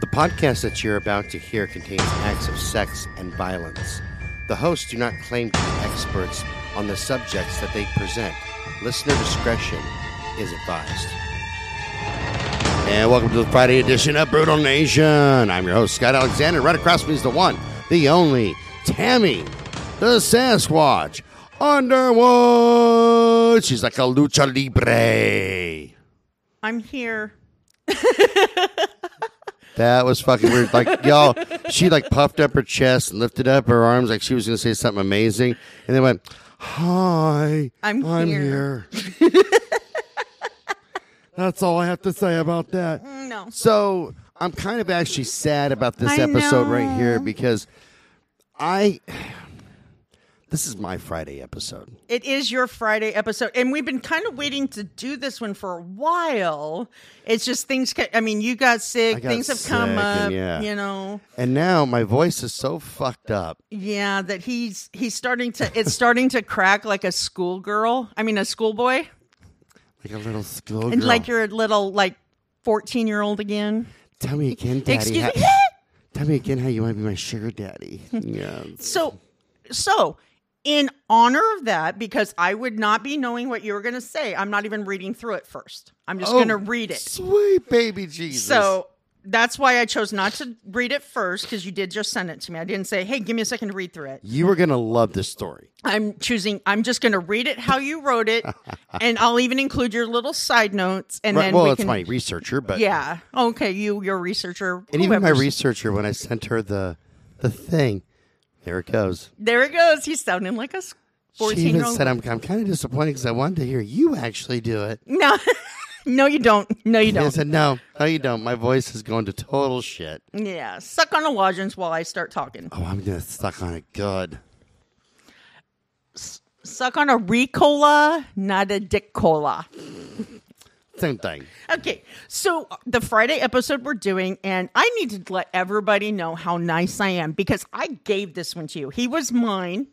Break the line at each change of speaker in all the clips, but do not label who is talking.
The podcast that you're about to hear contains acts of sex and violence. The hosts do not claim to be experts on the subjects that they present. Listener discretion is advised. And welcome to the Friday edition of Brutal Nation. I'm your host, Scott Alexander. Right across from me is the one, the only, Tammy, the Sasquatch Underwood. She's like a lucha libre.
I'm here.
That was fucking weird. Like, y'all, she like puffed up her chest and lifted up her arms like she was going to say something amazing. And then went, Hi,
I'm here."
here. That's all I have to say about that.
No.
So I'm kind of actually sad about this
I
episode right here because I. This is my Friday episode.
It is your Friday episode, and we've been kind of waiting to do this one for a while. It's just things. ca- I mean, you got sick.
Got
things have come
sick, and
up.
yeah.
You know,
And now my voice is so fucked up.
yeah. That he's he's starting to. It's starting to crack like a schoolgirl. I mean, a schoolboy,
Like a little schoolgirl.
and like you're a little like fourteen year old again.
Tell me again, Daddy.
Excuse
how-
me.
Tell me again how you want to be my sugar daddy. Yeah.
So, so in honor of that, because I would not be knowing what you were going to say, I'm not even reading through it first. I'm just
Oh,
going to read it.
Sweet baby Jesus.
So that's why I chose not to read it first because you did just send it to me. I didn't say, "Hey, give me a second to read through it."
you were gonna love this story.
I'm choosing. I'm just going to read it how you wrote it, and I'll even include your little side notes, and
Right,
then
well,
we
it's
can.
my researcher, but
yeah. Okay. You, your researcher,
and even my researcher when I sent her the the thing, there it goes.
There it goes. He's sounding like a s-
She
14 year
even
old.
said, "I'm I'm kind of disappointed because I wanted to hear you actually do it."
No, no, you don't. No, you
don't. I said, "No, no, you don't. My voice is going to total shit.
Yeah, suck on a lozenge while I start talking.
Oh, I'm gonna suck on it good."
Suck on a Ricola, not a Dick Cola.
Same thing.
Okay, so uh, the Friday episode we're doing, and I need to let everybody know how nice I am because I gave this one to you. He was mine.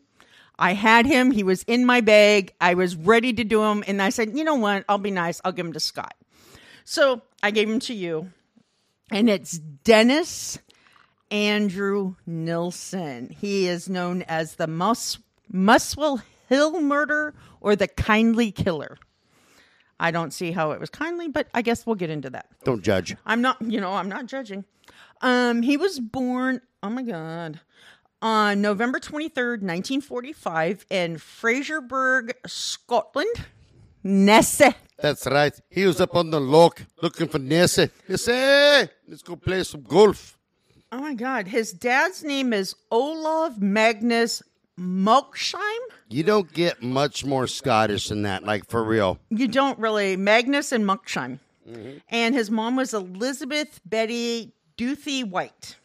I had him. He was in my bag. I was ready to do him, and I said, you know what? I'll be nice. I'll give him to Scott. So I gave him to you, and it's Dennis Andrew Nilsen. He is known as the Mus- Muswell Hill murder or the kindly killer. I don't see how it was kindly, but I guess we'll get into that.
Don't judge.
I'm not, you know, I'm not judging. Um, he was born, oh my God, on November 23rd, 1945, in Fraserburgh, Scotland. Nesse.
That's right. He was up on the lock looking for Nessie. Nessie, let's go play some golf.
Oh my God. His dad's name is Olaf Magnus Moksheim.
You don't get much more Scottish than that, like for real.
You don't really. Magnus and Moksheim. Mm-hmm. And his mom was Elizabeth Betty Duthie White.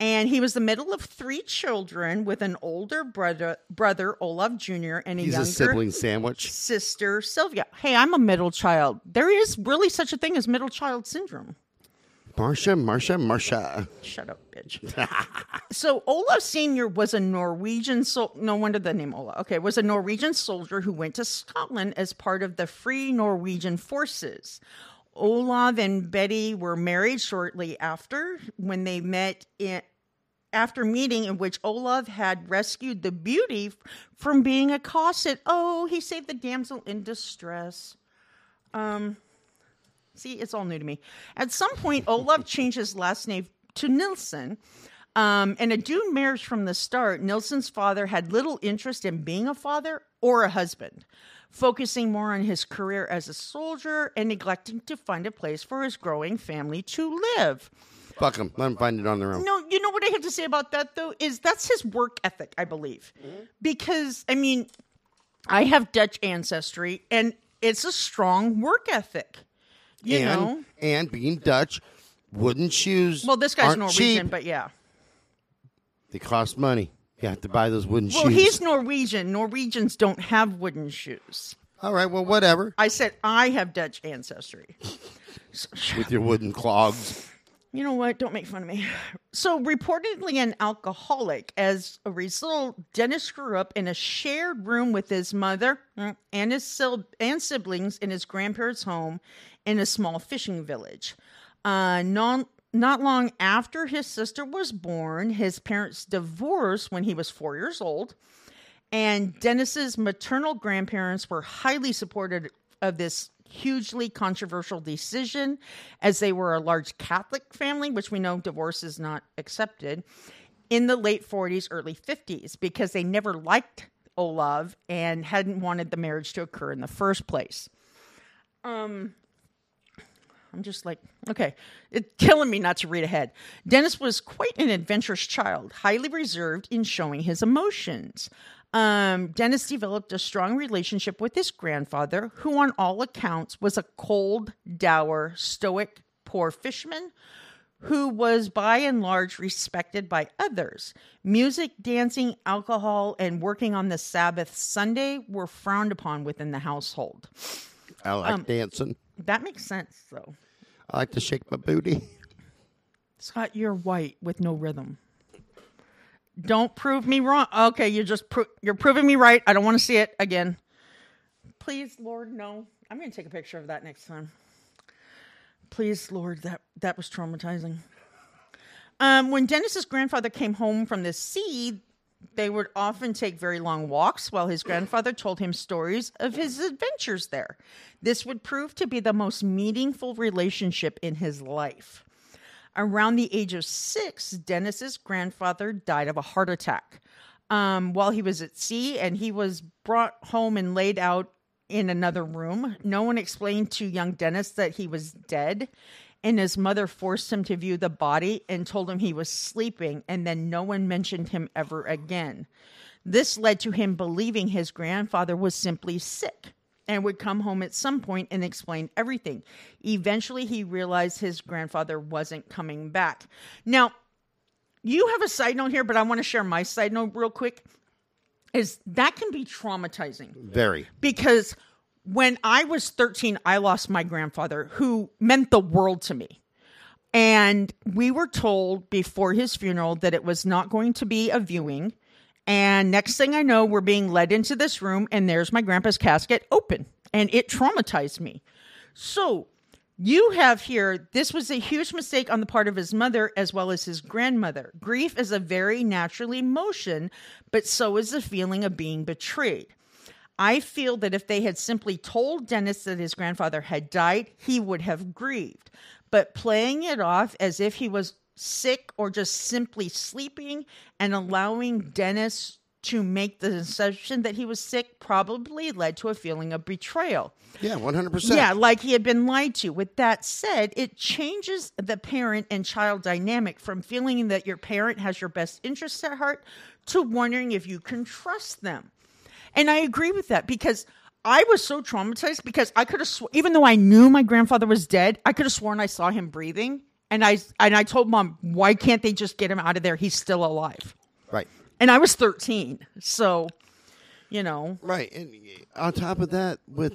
And he was the middle of three children with an older brother, brother Olaf Jr., and a
He's
younger
a sibling sandwich.
sister, Sylvia. Hey, I'm a middle child. There is really such a thing as middle child syndrome.
Marsha, Marsha, Marsha.
Shut up, bitch. so Olaf Senior was a Norwegian sol- no wonder the name Olaf. Okay, was a Norwegian soldier who went to Scotland as part of the Free Norwegian Forces. Olav and Betty were married shortly after when they met in after meeting in which Olav had rescued the beauty from being accosted. Oh, he saved the damsel in distress. Um See, it's all new to me. At some point, Olaf changed his last name to Nilsen. Um, and a doomed marriage from the start, Nilsen's father had little interest in being a father or a husband, focusing more on his career as a soldier and neglecting to find a place for his growing family to live.
Fuck him. Let him find it on their own.
No, you know what I have to say about that though is that's his work ethic, I believe. Because I mean, I have Dutch ancestry and it's a strong work ethic. You
and,
know.
and being Dutch, wooden shoes.
Well, this guy's
aren't
Norwegian,
cheap.
but yeah.
They cost money. You have to buy those wooden shoes.
Well,
shoes.
he's Norwegian. Norwegians don't have wooden shoes.
All right, well, whatever.
I said I have Dutch ancestry.
With your wooden clogs.
You know what? Don't make fun of me. So, reportedly an alcoholic, as a result, Dennis grew up in a shared room with his mother mm, and his and siblings in his grandparents' home in a small fishing village. Uh, non not long after his sister was born, his parents divorced when he was four years old. And Dennis's maternal grandparents were highly supportive of this hugely controversial decision as they were a large Catholic family, which we know divorce is not accepted, in the late 40s, early 50s, because they never liked Olav and hadn't wanted the marriage to occur in the first place. Um, I'm just like, okay, it's killing me not to read ahead. Dennis was quite an adventurous child, highly reserved in showing his emotions. Um, Dennis developed a strong relationship with his grandfather, who, on all accounts, was a cold, dour, stoic, poor fisherman who was by and large respected by others. Music, dancing, alcohol, and working on the Sabbath Sunday were frowned upon within the household.
I like dancing.
That makes sense, though.
I like to shake my booty.
Scott, you're white with no rhythm. Don't prove me wrong. Okay, you're just pro- you're proving me right. I don't want to see it again. Please, Lord, no. I'm going to take a picture of that next time. Please, Lord, that that was traumatizing. Um, when Dennis's grandfather came home from the sea, they would often take very long walks while his grandfather told him stories of his adventures there. This would prove to be the most meaningful relationship in his life. Around the age of six, Dennis's grandfather died of a heart attack um, while he was at sea, and he was brought home and laid out in another room. No one explained to young Dennis that he was dead, and his mother forced him to view the body and told him he was sleeping, and then no one mentioned him ever again. This led to him believing his grandfather was simply sick and would come home at some point and explain everything. Eventually, he realized his grandfather wasn't coming back. Now, you have a side note here, but I want to share my side note real quick. Is that can be traumatizing
Very.
because when I was 13, I lost my grandfather who meant the world to me. And we were told before his funeral that it was not going to be a viewing. And next thing I know, we're being led into this room, and there's my grandpa's casket open. And it traumatized me. So you have here, this was a huge mistake on the part of his mother as well as his grandmother. Grief is a very natural emotion, but so is the feeling of being betrayed. I feel that if they had simply told Dennis that his grandfather had died, he would have grieved. But playing it off as if he was sick or just simply sleeping and allowing Dennis to make the assumption that he was sick probably led to a feeling of betrayal.
Yeah, 100%.
Yeah, like he had been lied to. With that said, it changes the parent and child dynamic from feeling that your parent has your best interests at heart to wondering if you can trust them. And I agree with that because I was so traumatized because I could have, sw- even though I knew my grandfather was dead, I could have sworn I saw him breathing. And I and I told mom, why can't they just get him out of there? He's still alive.
Right.
And I was 13. So, you know,
Right. And on top of that, with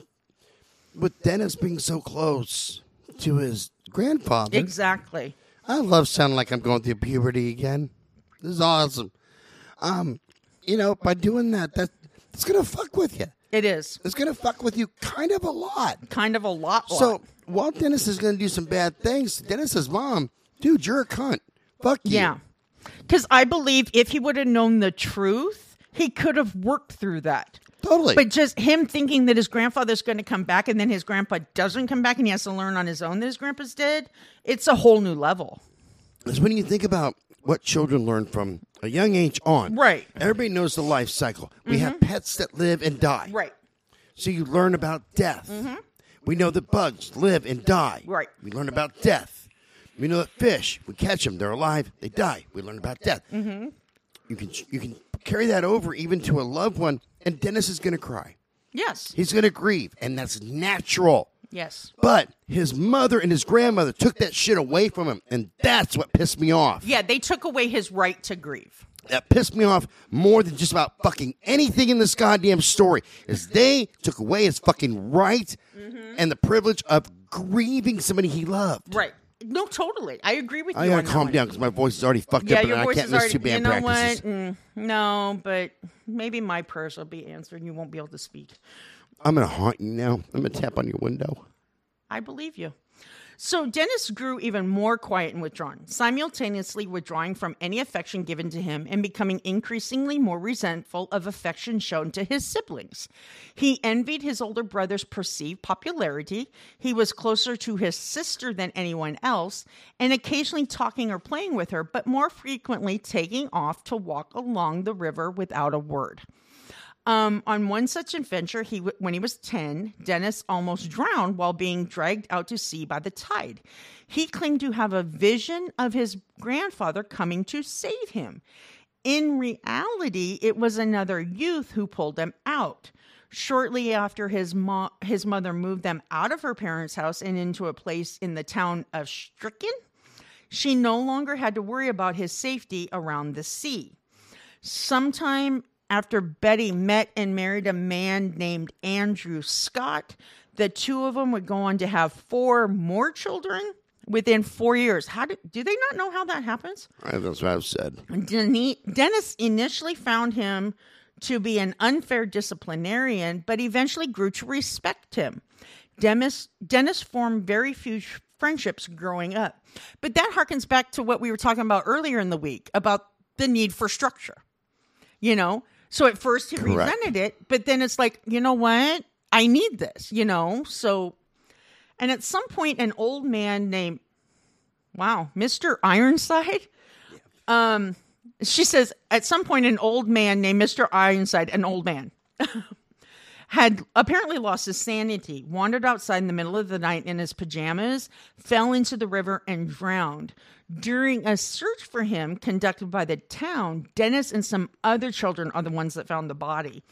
with Dennis being so close to his grandfather,
exactly.
I love sounding like I'm going through puberty again. This is awesome. Um, you know, by doing that, that it's gonna fuck with you.
It is
It's gonna fuck with you kind of a lot.
kind of a lot.
So
lot.
While Dennis is gonna do some bad things, Dennis Dennis's mom, dude, you're a cunt. Fuck you.
Yeah. Because I believe if he would have known the truth, he could have worked through that.
Totally.
But just him thinking that his grandfather's going to come back and then his grandpa doesn't come back and he has to learn on his own that his grandpa's dead, it's a whole new level.
Because when you think about what children learn from a young age on.
Right. Mm-hmm.
Everybody knows the life cycle. We have pets that live and die.
Right.
So you learn about death. We know that bugs live and die.
Right.
We learn about death. We know that fish, we catch them, they're alive, they die. We learn about death. Mm-hmm. You can you can carry that over even to a loved one, and Dennis is going to cry.
Yes.
He's going to grieve, and that's natural.
Yes.
But his mother and his grandmother took that shit away from him, and that's what pissed me off.
Yeah, they took away his right to grieve.
That pissed me off more than just about fucking anything in this goddamn story. Is they took away his fucking right and the privilege of grieving somebody he loved.
Right. No, totally. I agree with you.
I gotta calm down because my voice is already fucked
Yeah,
up, and
your
I
voice
can't
is
miss
already.
two band
you know
practices.
what? Mm, no, but maybe my prayers will be answered. and You won't be able to speak.
I'm gonna haunt you now. I'm gonna tap on your window.
I believe you. So Dennis grew even more quiet and withdrawn, simultaneously withdrawing from any affection given to him and becoming increasingly more resentful of affection shown to his siblings. He envied his older brother's perceived popularity. He was closer to his sister than anyone else, and occasionally talking or playing with her, but more frequently taking off to walk along the river without a word. Um, on one such adventure, he when he was 10, Dennis almost drowned while being dragged out to sea by the tide. He claimed to have a vision of his grandfather coming to save him. In reality, it was another youth who pulled him out. Shortly after his mo- his mother moved them out of her parents' house and into a place in the town of Strichen, she no longer had to worry about his safety around the sea. Sometime after Betty met and married a man named Andrew Scott. The two of them would go on to have four more children within four years. How do, do they not know how that happens?
That's what I've said.
Dennis initially found him to be an unfair disciplinarian, but eventually grew to respect him. Dennis, Dennis formed very few friendships growing up. But that harkens back to what we were talking about earlier in the week about the need for structure. You know, so at first he Correct. resented it, but then it's like, you know what? I need this, you know? So, and at some point, an old man named, wow, Mr. Ironside, um, she says, at some point, an old man named Mr. Ironside, an old man, had apparently lost his sanity, wandered outside in the middle of the night in his pajamas, fell into the river, and drowned. During a search for him conducted by the town, Dennis and some other children are the ones that found the body.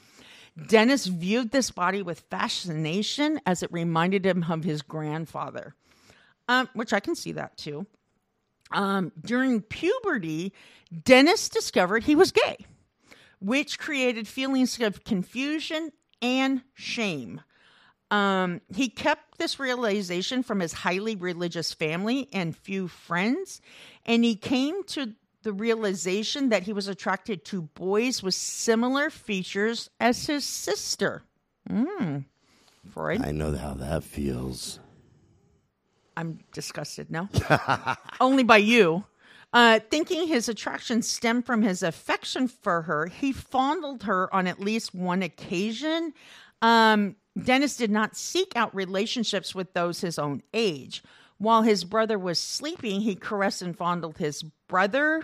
Dennis viewed this body with fascination as it reminded him of his grandfather, um, which I can see that too. Um, during puberty, Dennis discovered he was gay, which created feelings of confusion and shame. Um, he kept this realization from his highly religious family and few friends, and he came to the realization that he was attracted to boys with similar features as his sister. Mm. Freud.
I know how that feels.
I'm disgusted now. Only by you. Uh, thinking his attraction stemmed from his affection for her, he fondled her on at least one occasion. Um, Dennis did not seek out relationships with those his own age. While his brother was sleeping, he caressed and fondled his brother.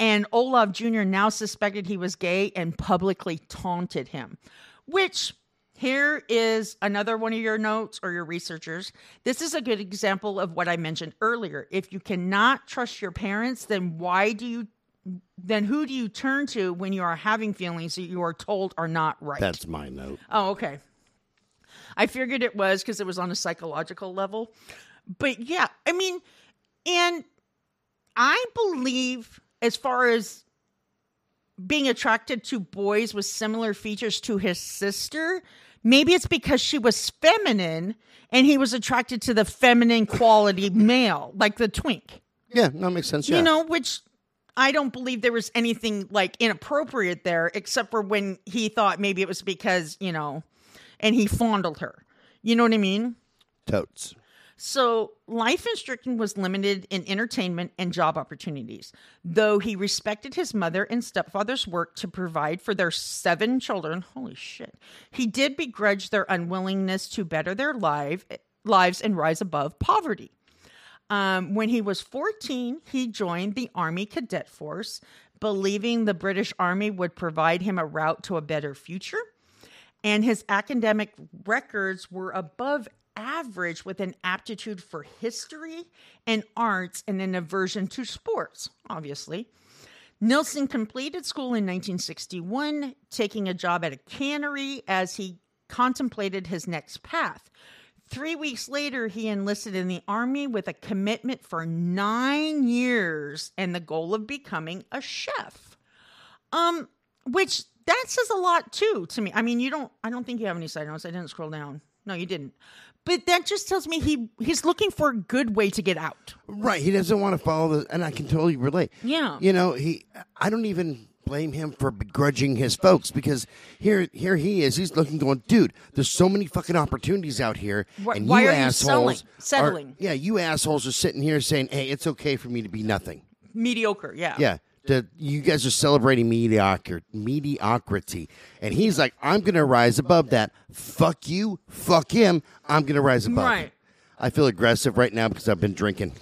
And Olaf Jr. now suspected he was gay and publicly taunted him, which here is another one of your notes or your researchers. This is a good example of what I mentioned earlier. If you cannot trust your parents, then why do you then who do you turn to when you are having feelings that you are told are not right?
That's my note.
Oh, okay. I figured it was because it was on a psychological level. But yeah, I mean, and I believe as far as being attracted to boys with similar features to his sister, maybe it's because she was feminine and he was attracted to the feminine quality male, like the twink.
Yeah, that makes sense. Yeah.
You know, which I don't believe there was anything like inappropriate there, except for when he thought maybe it was because, you know, and he fondled her. You know what I mean?
Totes.
So, life in Strichen was limited in entertainment and job opportunities. Though he respected his mother and stepfather's work to provide for their seven children, holy shit, he did begrudge their unwillingness to better their life, lives and rise above poverty. Um, when he was 14, he joined the Army Cadet Force, believing the British Army would provide him a route to a better future and his academic records were above average with an aptitude for history and arts and an aversion to sports, obviously. Nilsen completed school in 1961, taking a job at a cannery as he contemplated his next path. Three weeks later, he enlisted in the Army with a commitment for nine years and the goal of becoming a chef. Um, which that says a lot too to me. I mean, you don't. I don't think you have any side notes. I didn't scroll down. No, you didn't. But that just tells me he he's looking for a good way to get out.
Right. He doesn't want to follow the, and I can totally relate.
Yeah.
You know, he. I don't even blame him for begrudging his folks because here here he is. He's looking, going, dude. There's so many fucking opportunities out here,
Why-
and
why
you
are you
assholes
selling- settling?
Are, yeah, you assholes are sitting here saying, hey, it's okay for me to be nothing.
Mediocre, yeah.
Yeah. The, you guys are celebrating mediocre, mediocrity. And he's like, I'm going to rise above that. Fuck you. Fuck him. I'm going to rise above.
Right.
it." I feel aggressive right now because I've been drinking.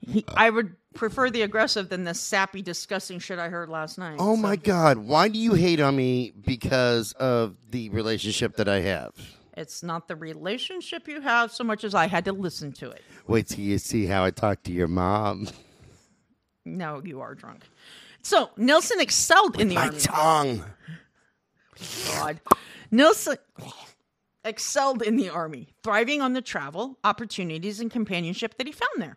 He, I would prefer the aggressive than the sappy, disgusting shit I heard last night.
Oh
So-
my God. Why do you hate on me because of the relationship that I have?
It's not the relationship you have so much as I had to listen to it.
Wait till you see how I talk to your mom.
No, you are drunk. So Nelson excelled in the
My
army.
tongue.
God. Nilsen excelled in the army, thriving on the travel, opportunities, and companionship that he found there,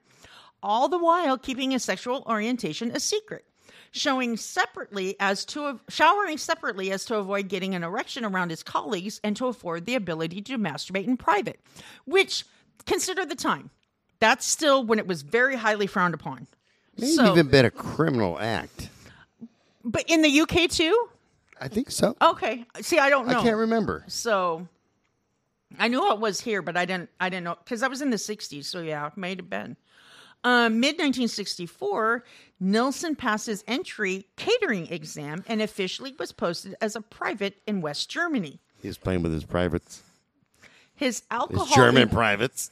all the while keeping his sexual orientation a secret. Showing separately as to showering separately as to avoid getting an erection around his colleagues and to afford the ability to masturbate in private, which consider the time. That's still when it was very highly frowned upon.
Maybe
So-
even been a criminal act.
But in the UK too?
I think so.
Okay. See, I don't know.
I can't remember.
So I knew it was here, but I didn't. I didn't know because I was in the '60s. So yeah, it may have been. Um, Mid 1964, Nilsen passes entry catering exam and officially was posted as a private in West Germany.
He's playing with his privates.
His alcohol.
His German privates.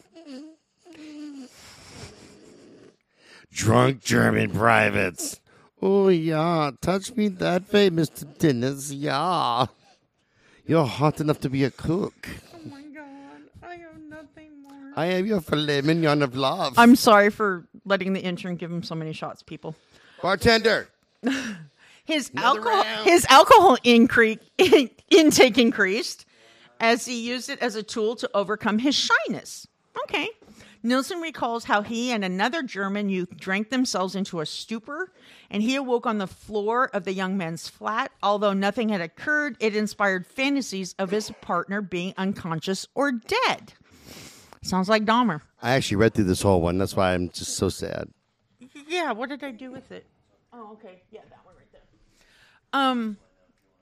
Drunk German privates. Oh, yeah. Touch me that way, Mr. Dennis. Yeah. You're hot enough to be a cook.
oh my god! I have nothing more.
I am your filet mignon of love.
I'm sorry for letting the intern give him so many shots, people.
Bartender.
His
Another
alcohol
round.
his alcohol incre- intake increased as he used it as a tool to overcome his shyness. Okay. Nilsen recalls how he and another German youth drank themselves into a stupor, and he awoke on the floor of the young man's flat. Although nothing had occurred, it inspired fantasies of his partner being unconscious or dead. Sounds like Dahmer.
I actually read through this whole one. That's why I'm just so sad.
Yeah, what did I do with it? Oh, okay. Yeah, that one right there. Um,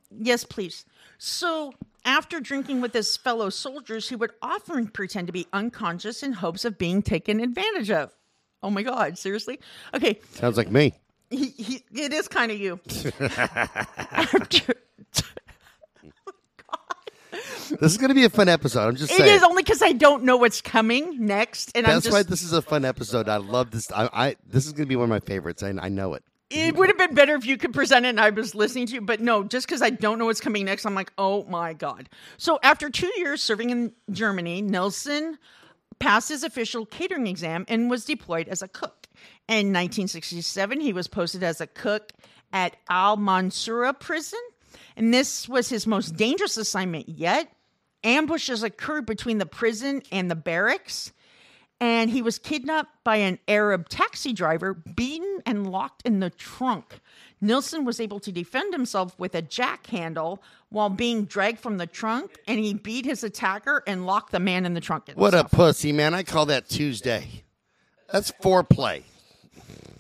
yes, please. So, after drinking with his fellow soldiers, he would often pretend to be unconscious in hopes of being taken advantage of. Oh my God, seriously? Okay,
Sounds like me.
he, he, it is kind of you. After,
This is going to be a fun episode. I'm just
it
saying.
is only because I don't know what's coming next, and I'm
That's
just.
why this is a fun episode. I love this. I, I this is going to be one of my favorites. I, I know it.
It would have been better if you could present it and I was listening to you, but no, just because I don't know what's coming next, I'm like, oh my God. So after two years serving in Germany, Nelson passed his official catering exam and was deployed as a cook. In 1967, he was posted as a cook at Al Mansura prison, and this was his most dangerous assignment yet. Ambushes occurred between the prison and the barracks and he was kidnapped by an Arab taxi driver, beaten and locked in the trunk. Nilsen was able to defend himself with a jack handle while being dragged from the trunk, and he beat his attacker and locked the man in the trunk.
What a pussy, man. I call that Tuesday. That's foreplay.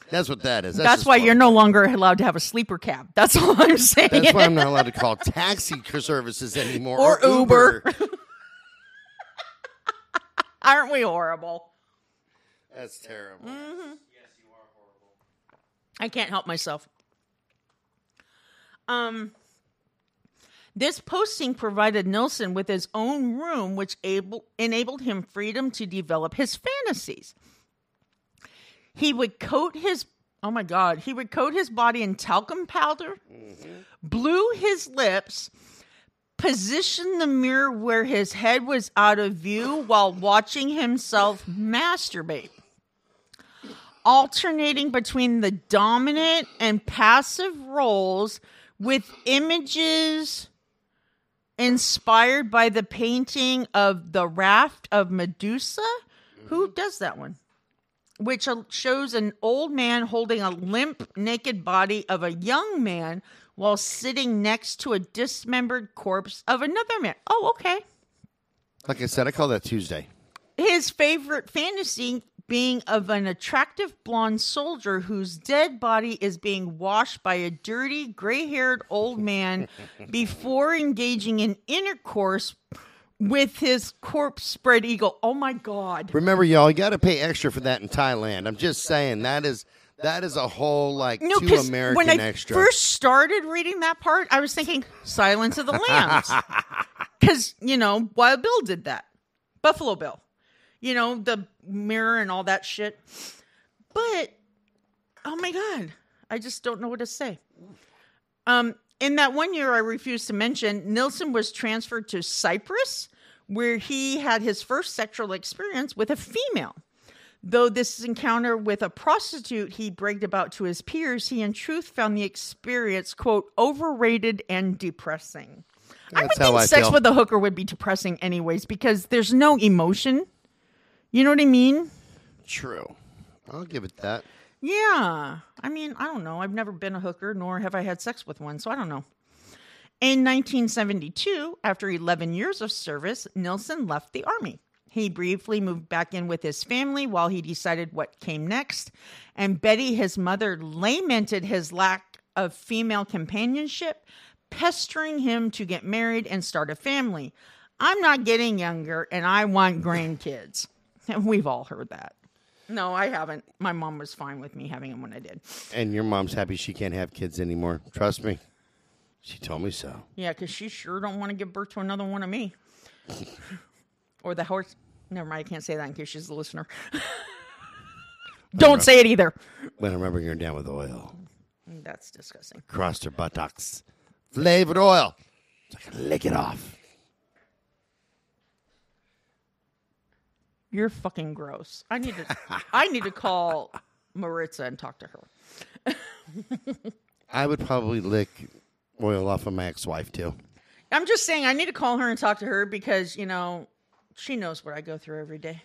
That's what that is.
That's
just
why you're no longer allowed to have a sleeper cab. That's all I'm saying.
That's why I'm not allowed to call taxi services anymore.
Or Uber.
Uber.
Aren't we horrible?
That's terrible. Mm-hmm. Yes, you are horrible.
I can't help myself. Um, this posting provided Nilsen with his own room, which able, enabled him freedom to develop his fantasies. He would coat his oh my god, he would coat his body in talcum powder, blew his lips, position the mirror where his head was out of view while watching himself masturbate alternating between the dominant and passive roles with images inspired by the painting of the raft of Medusa. Who does that one? Which shows an old man holding a limp, naked body of a young man while sitting next to a dismembered corpse of another man. Oh, okay
Like I said, I call that Tuesday.
his favorite fantasy being of an attractive blonde soldier whose dead body is being washed by a dirty, gray haired old man before engaging in intercourse with his corpse spread eagle. Oh my God.
Remember, y'all, you got to pay extra for that in Thailand. I'm just saying that is that is a whole like
No,
too
because
American
when I
extra.
first started reading that part, I was thinking Silence of the Lambs. Because, you know, Wild Bill did that. Buffalo Bill. You know, the mirror and all that shit. But, oh my God, I just don't know what to say. Um, in that one year I refused to mention, Nilsen was transferred to Cyprus, where he had his first sexual experience with a female. Though this encounter with a prostitute he bragged about to his peers, he in truth found the experience, quote, overrated and depressing. I would
That's
think
I
sex
feel.
with a hooker would be depressing anyways because there's no emotion. You know what I mean?
True. I'll give it that.
Yeah. I mean, I don't know. I've never been a hooker, nor have I had sex with one, so I don't know. In 1972, after 11 years of service, Nilsen left the army. He briefly moved back in with his family while he decided what came next. And Betty, his mother, lamented his lack of female companionship, pestering him to get married and start a family. I'm not getting younger and I want grandkids. And we've all heard that. No, I haven't. My mom was fine with me having them when I did.
And your mom's happy she can't have kids anymore. Trust me. She told me so.
Yeah, because she sure don't want to give birth to another one of me. or the horse. Never mind. I can't say that in case she's a listener. don't say it either.
When I remember her down with oil.
That's disgusting.
Crossed her buttocks. Flavored oil. So I can lick it off.
You're fucking gross. I need to. I need to call Maritza and talk to her.
I would probably lick oil off of my ex-wife too.
I'm just saying I need to call her and talk to her because you know she knows what I go through every day.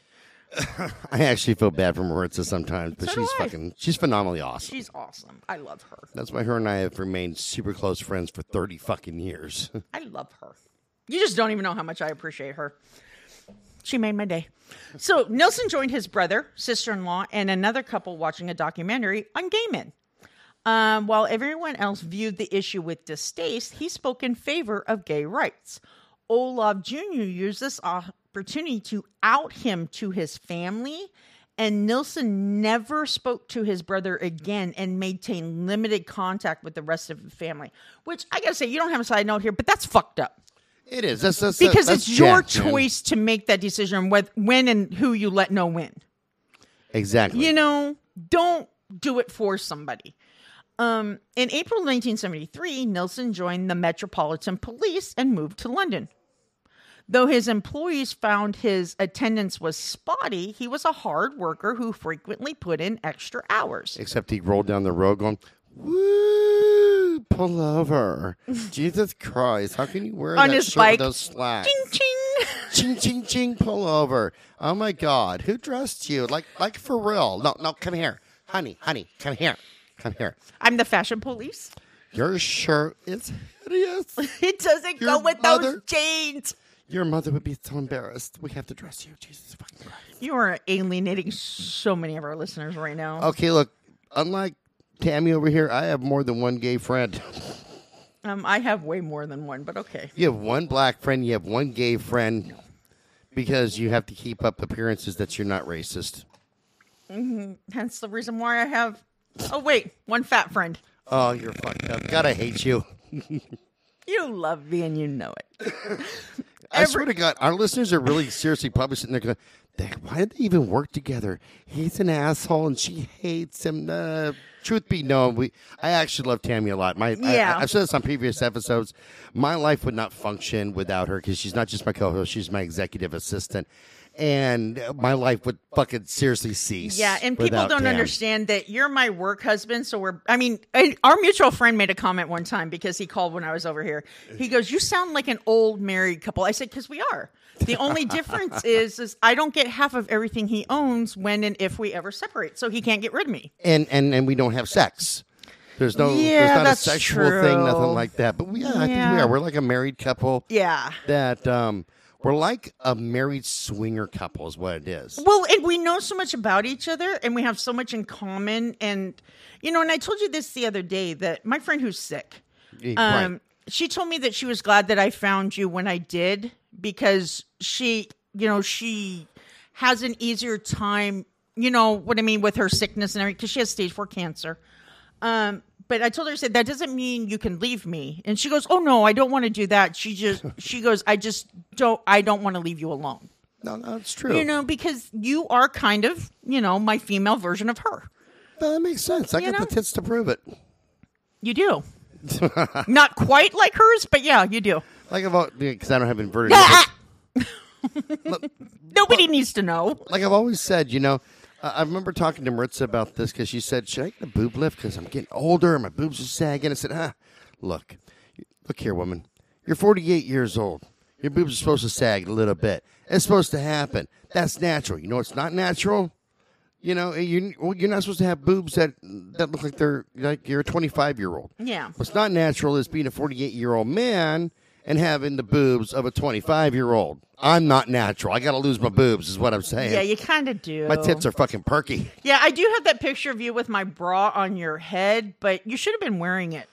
I actually feel bad for Maritza sometimes, but
So do
she's
I.
fucking she's phenomenally awesome.
She's awesome. I love her.
That's why her and I have remained super close friends for thirty fucking years.
I love her. You just don't even know how much I appreciate her. She made my day. So Nelson joined his brother, sister in law, and another couple watching a documentary on gay men. Um, while everyone else viewed the issue with distaste, he spoke in favor of gay rights. Olaf Jr. used this opportunity to out him to his family, and Nilsen never spoke to his brother again and maintained limited contact with the rest of the family. Which I gotta say, you don't have a side note here, but that's fucked up
it is. That's, that's
because
that's
it's your
jacked, man.
choice to make that decision with when and who you let know when.
Exactly.
You know, don't do it for somebody. Um, in April 1973, Nilsen joined the Metropolitan Police and moved to London. Though his employees found his attendance was spotty, he was a hard worker who frequently put in extra hours.
Except he rolled down the road going, "Woo, pull over!" Jesus Christ, how can you wear
On
that
his
shirt
bike.
with those slacks?
Ching ching.
ching ching ching pull over oh my god who dressed you like like for real no no come here honey honey come here come here
I'm the fashion police.
your shirt is hideous
It doesn't
Your
go with
mother-
those jeans.
Your mother would be so embarrassed we have to dress you jesus fucking christ
You are alienating so many of our listeners right now.
okay look unlike tammy over here i have more than one gay friend
Um, I have way more than one, but okay.
you have one black friend you have one gay friend because you have to keep up appearances that you're not racist Mm-hmm.
Hence the reason why I have. Oh wait, one fat friend.
oh you're fucked up god i hate you
You love me and you know it.
I swear to God, our listeners are really seriously probably sitting there going, why did they even work together? He's an asshole and she hates him. Uh, truth be known, we I actually love Tammy a lot. My
Yeah.
I, have said this on previous episodes. My life would not function without her because she's not just my co-host; she's my executive assistant, and my life would fucking seriously cease.
Yeah, and people don't
Tam.
understand that you're my work husband. So we're, I mean, and our mutual friend made a comment one time because he called when I was over here. He goes, You sound like an old married couple. I said, Because we are. The only difference is, is I don't get half of everything he owns when and if we ever separate. So he can't get rid of me.
and and and we don't have sex. There's no,
Yeah,
there's not
that's
a sexual thing, nothing like that. But we, yeah, I think we are. We're like a married couple.
Yeah.
that um We're like a married swinger couple, is what it is.
Well, and we know so much about each other and we have so much in common. And, you know, and I told you this the other day that my friend who's sick,
Yeah,
um, she told me that she was glad that I found you when I did because she, you know, she has an easier time, you know what I mean, with her sickness and everything because she has stage four cancer. Um, but I told her, I said, that doesn't mean you can leave me. And she goes, oh no, I don't want to do that. She just, she goes, I just don't, I don't want to leave you alone.
No, no, it's true.
You know, because you are kind of, you know, my female version of her.
no, that makes sense. I
You
got
know?
the tits to prove it.
You do. Not quite like hers, but yeah, you do.
Like about because I don't have inverted.
Ah! Nobody needs to know.
like I've always said, you know, I remember talking to Maritza about this because she said, "Should I get a boob lift? Because I'm getting older and my boobs are sagging." I said, "Ah, look, look here, woman. You're 48 years old. Your boobs are supposed to sag a little bit. It's supposed to happen. That's natural. You know, it's not natural. You know, you you're not supposed to have boobs that that look like they're like you're a 25 year old.
Yeah.
What's not natural is being a 48 year old man and having the boobs of a 25 year old. I'm not natural. I got to lose my boobs, is what I'm saying.
Yeah, you kind of do.
My tits are fucking perky.
Yeah, I do have that picture of you with my bra on your head, but you should have been wearing it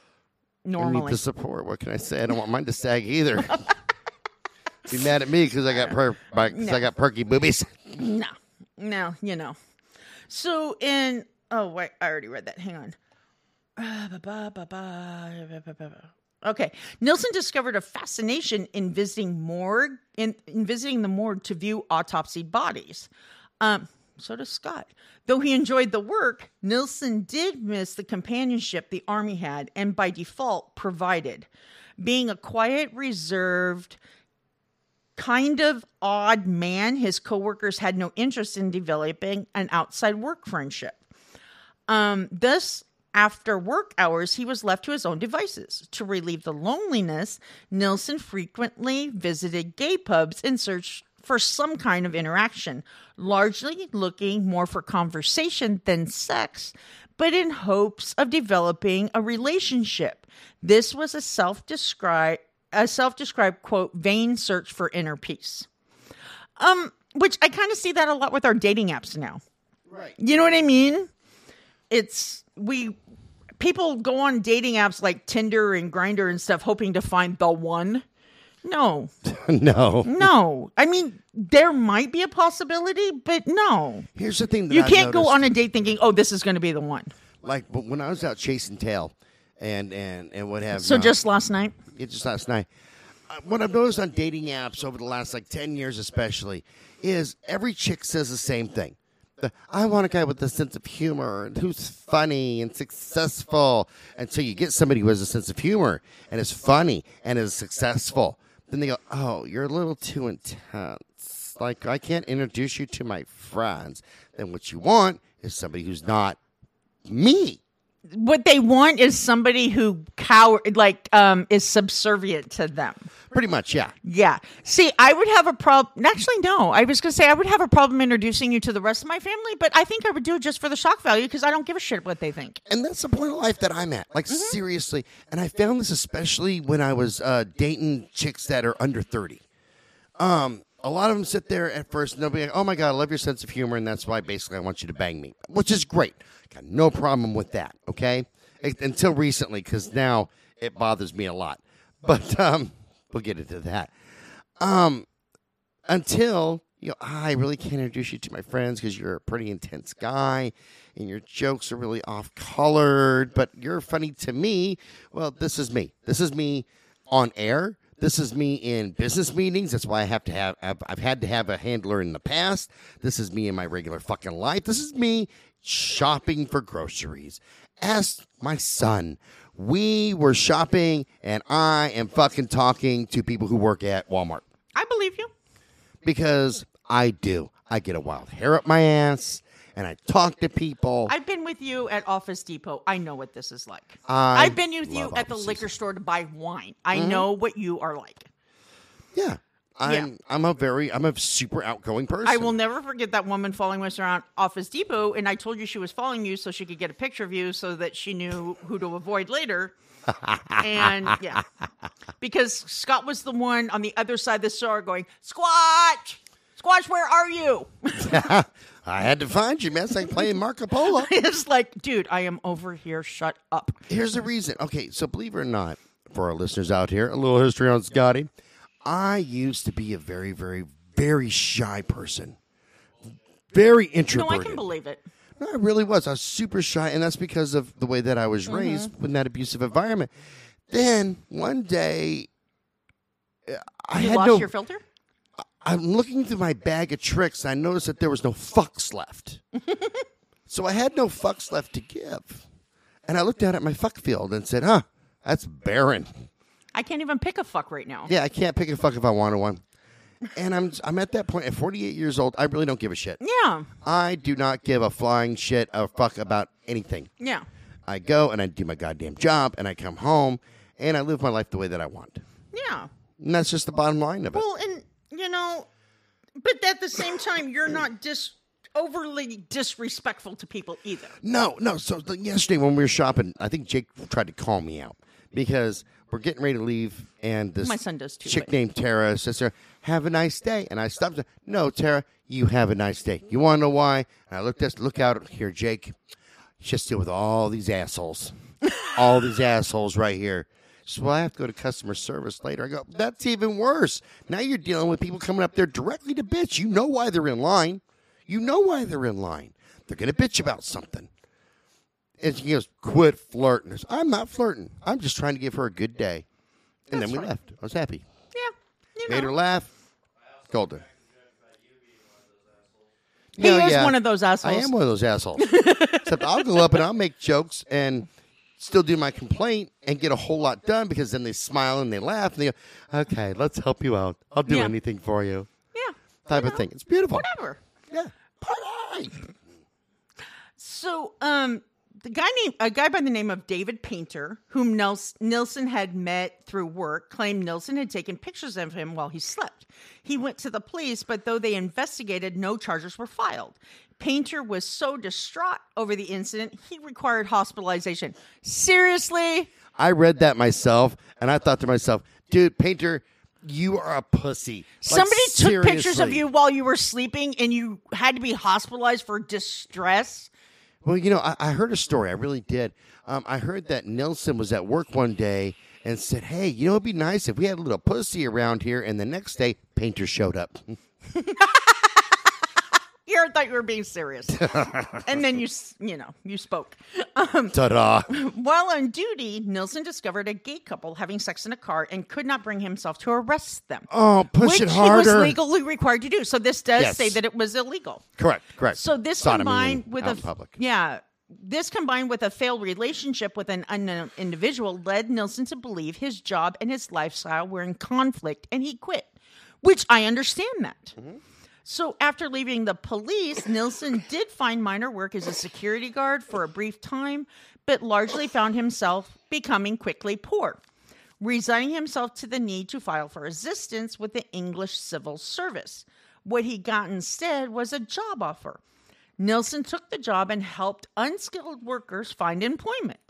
I need the support. What can I say? I don't want mine to sag either. Be mad at me because I got per- 'cause I got perky boobies.
No, no, you know. So in oh wait, I already read that. Hang on. Uh, ba, ba, ba, Okay, Nilsen discovered a fascination in visiting morgue in, in visiting the morgue to view autopsied bodies. Um, so does Scott. Though he enjoyed the work, Nilsen did miss the companionship the army had, and by default provided. Being a quiet, reserved, kind of odd man, his coworkers had no interest in developing an outside work friendship. Um, thus, after work hours, he was left to his own devices. To relieve the loneliness, Nilsen frequently visited gay pubs in search for some kind of interaction, largely looking more for conversation than sex, but in hopes of developing a relationship. This was a self-described a self-described quote vain search for inner peace. Um, which I kind of see that a lot with our dating apps now.
Right.
You know what I mean? It's we people go on dating apps like Tinder and Grindr and stuff hoping to find the one. No.
no.
No. I mean, there might be a possibility, but no.
Here's the thing that
You
I've
can't go
noticed.
on a date thinking, "Oh, this is going to be the one."
like but when I was out chasing tail, and and and what have you.
So
not,
just last night,
it just last night. Uh, What I've noticed on dating apps over the last like ten years, especially, is every chick says the same thing. The, I want a guy with a sense of humor and who's funny and successful. And so you get somebody who has a sense of humor and is funny and is successful. Then they go, "Oh, you're a little too intense. Like I can't introduce you to my friends." Then what you want is somebody who's not me.
What they want is somebody who cower like um is subservient to them.
Pretty much, yeah.
Yeah. See, I would have a problem. Actually, no. I was going to say I would have a problem introducing you to the rest of my family, but I think I would do it just for the shock value because I don't give a shit what they think.
and that's the point of life that I'm at. Like seriously, and I found this especially when I was uh, dating chicks that are under thirty. Um, a lot of them sit there at first and they'll be like, "Oh my god, I love your sense of humor, and that's why basically I want you to bang me," which is great. Got no problem with that. Okay, It- until recently, because now it bothers me a lot. But um, we'll get into that. Um, until you know, I really can't introduce you to my friends because you're a pretty intense guy and your jokes are really off colored, but you're funny to me. Well, this is me. This is me on air. This is me in business meetings. That's why I have to have, I've, I've had to have a handler in the past. This is me in my regular fucking life. This is me shopping for groceries. Ask my son. We were shopping and I am fucking talking to people who work at Walmart
I believe you.
because I do. I get a wild hair up my ass and I talk to people.
I've been with you at Office Depot. I know what this is like.
I
I've been with you at the liquor
Depot.
store to buy wine. I mm-hmm. know what you are like.
yeah. I'm I'm a very I'm a super outgoing person.
I will never forget that woman following us around Office Depot, and I told you she was following you so she could get a picture of you so that she knew who to avoid later. and yeah, because Scott was the one on the other side of the store going, Squatch, Squatch, where are you?
I had to find you, man. It's like playing Marco Polo.
it's like, dude, I am over here. Shut up.
Here's the reason. Okay, so believe it or not, for our listeners out here, a little history on Scotty. I used to be a very, very, very shy person. Very introverted.
No,
introverted.
I can believe it.
No, I really was. I was super shy, and that's because of the way that I was raised in that abusive environment. Then one day, uh, I
You
had
lost
no.
your filter?
I'm looking through my bag of tricks, and I noticed that there was no fucks left. so I had no fucks left to give, and I looked down at my fuck field and said, "Huh, that's barren."
I can't even pick a fuck right now.
Yeah, I can't pick a fuck if I wanted one. And I'm I'm at that point at 48 years old. I really don't give a shit.
Yeah.
I do not give a flying shit a fuck about anything.
Yeah.
I go and I do my goddamn job and I come home and I live my life the way that I want.
Yeah.
And that's just the bottom line of it.
Well, and you know, but at the same time, you're not dis overly disrespectful to people either.
No, no. So the, yesterday when we were shopping, I think Jake tried to call me out because we're getting ready to leave, and this
My son does too,
chick
but-
named Tara says, to her, "Have a nice day." And I stopped. her, No, Tara, you have a nice day. You want to know why? And I looked at look out here, Jake. Just deal with all these assholes, all these assholes right here. So well, I have to go to customer service later. I go, that's even worse. Now you're dealing with people coming up there directly to bitch. You know why they're in line. You know why they're in line. They're going to bitch about something. And she goes, quit flirting. Said, I'm not flirting. I'm just trying to give her a good day. And then we left. I was happy.
Yeah. You
Made
know.
her laugh. Golden.
He is one of those assholes.
I am one of those assholes. Except I'll go up and I'll make jokes and still do my complaint and get a whole lot done because then they smile and they laugh and they go, okay, let's help you out. I'll do
Yeah.
anything for you.
Yeah.
Type of thing. It's beautiful.
Whatever.
Yeah. Party.
So, um, the guy named a guy by the name of David Painter, whom Nilsen had met through work, claimed Nilsen had taken pictures of him while he slept. He went to the police, but though they investigated, no charges were filed. Painter was so distraught over the incident, he required hospitalization. Seriously?
I read that myself and I thought to myself, dude, Painter, you are a pussy. Like,
Somebody took pictures of you while you were sleeping and you had to be hospitalized for distress?
Well, you know, I, I heard a story. I really did. Um, I heard that Nelson was at work one day and said, "Hey, you know, it'd be nice if we had a little pussy around here." And the next day, Painter showed up.
Here, I thought you were being serious. and then you, you know, you spoke. Um,
Ta-da!
While on duty, Nilsen discovered a gay couple having sex in a car and could not bring himself to arrest them.
Oh, push
which
it
he
harder.
was legally required to do. So this does
Yes.
say that it was illegal.
correct, correct.
So this
Sodomy
combined with a
public.
yeah, this combined with a failed relationship with an unknown individual led Nilsen to believe his job and his lifestyle were in conflict, and he quit. Which I understand that.
Mm-hmm.
So after leaving the police, Nilsen did find minor work as a security guard for a brief time, but largely found himself becoming quickly poor, resigning himself to the need to file for assistance with the English Civil Service. What he got instead was a job offer. Nilsen took the job and helped unskilled workers find employment.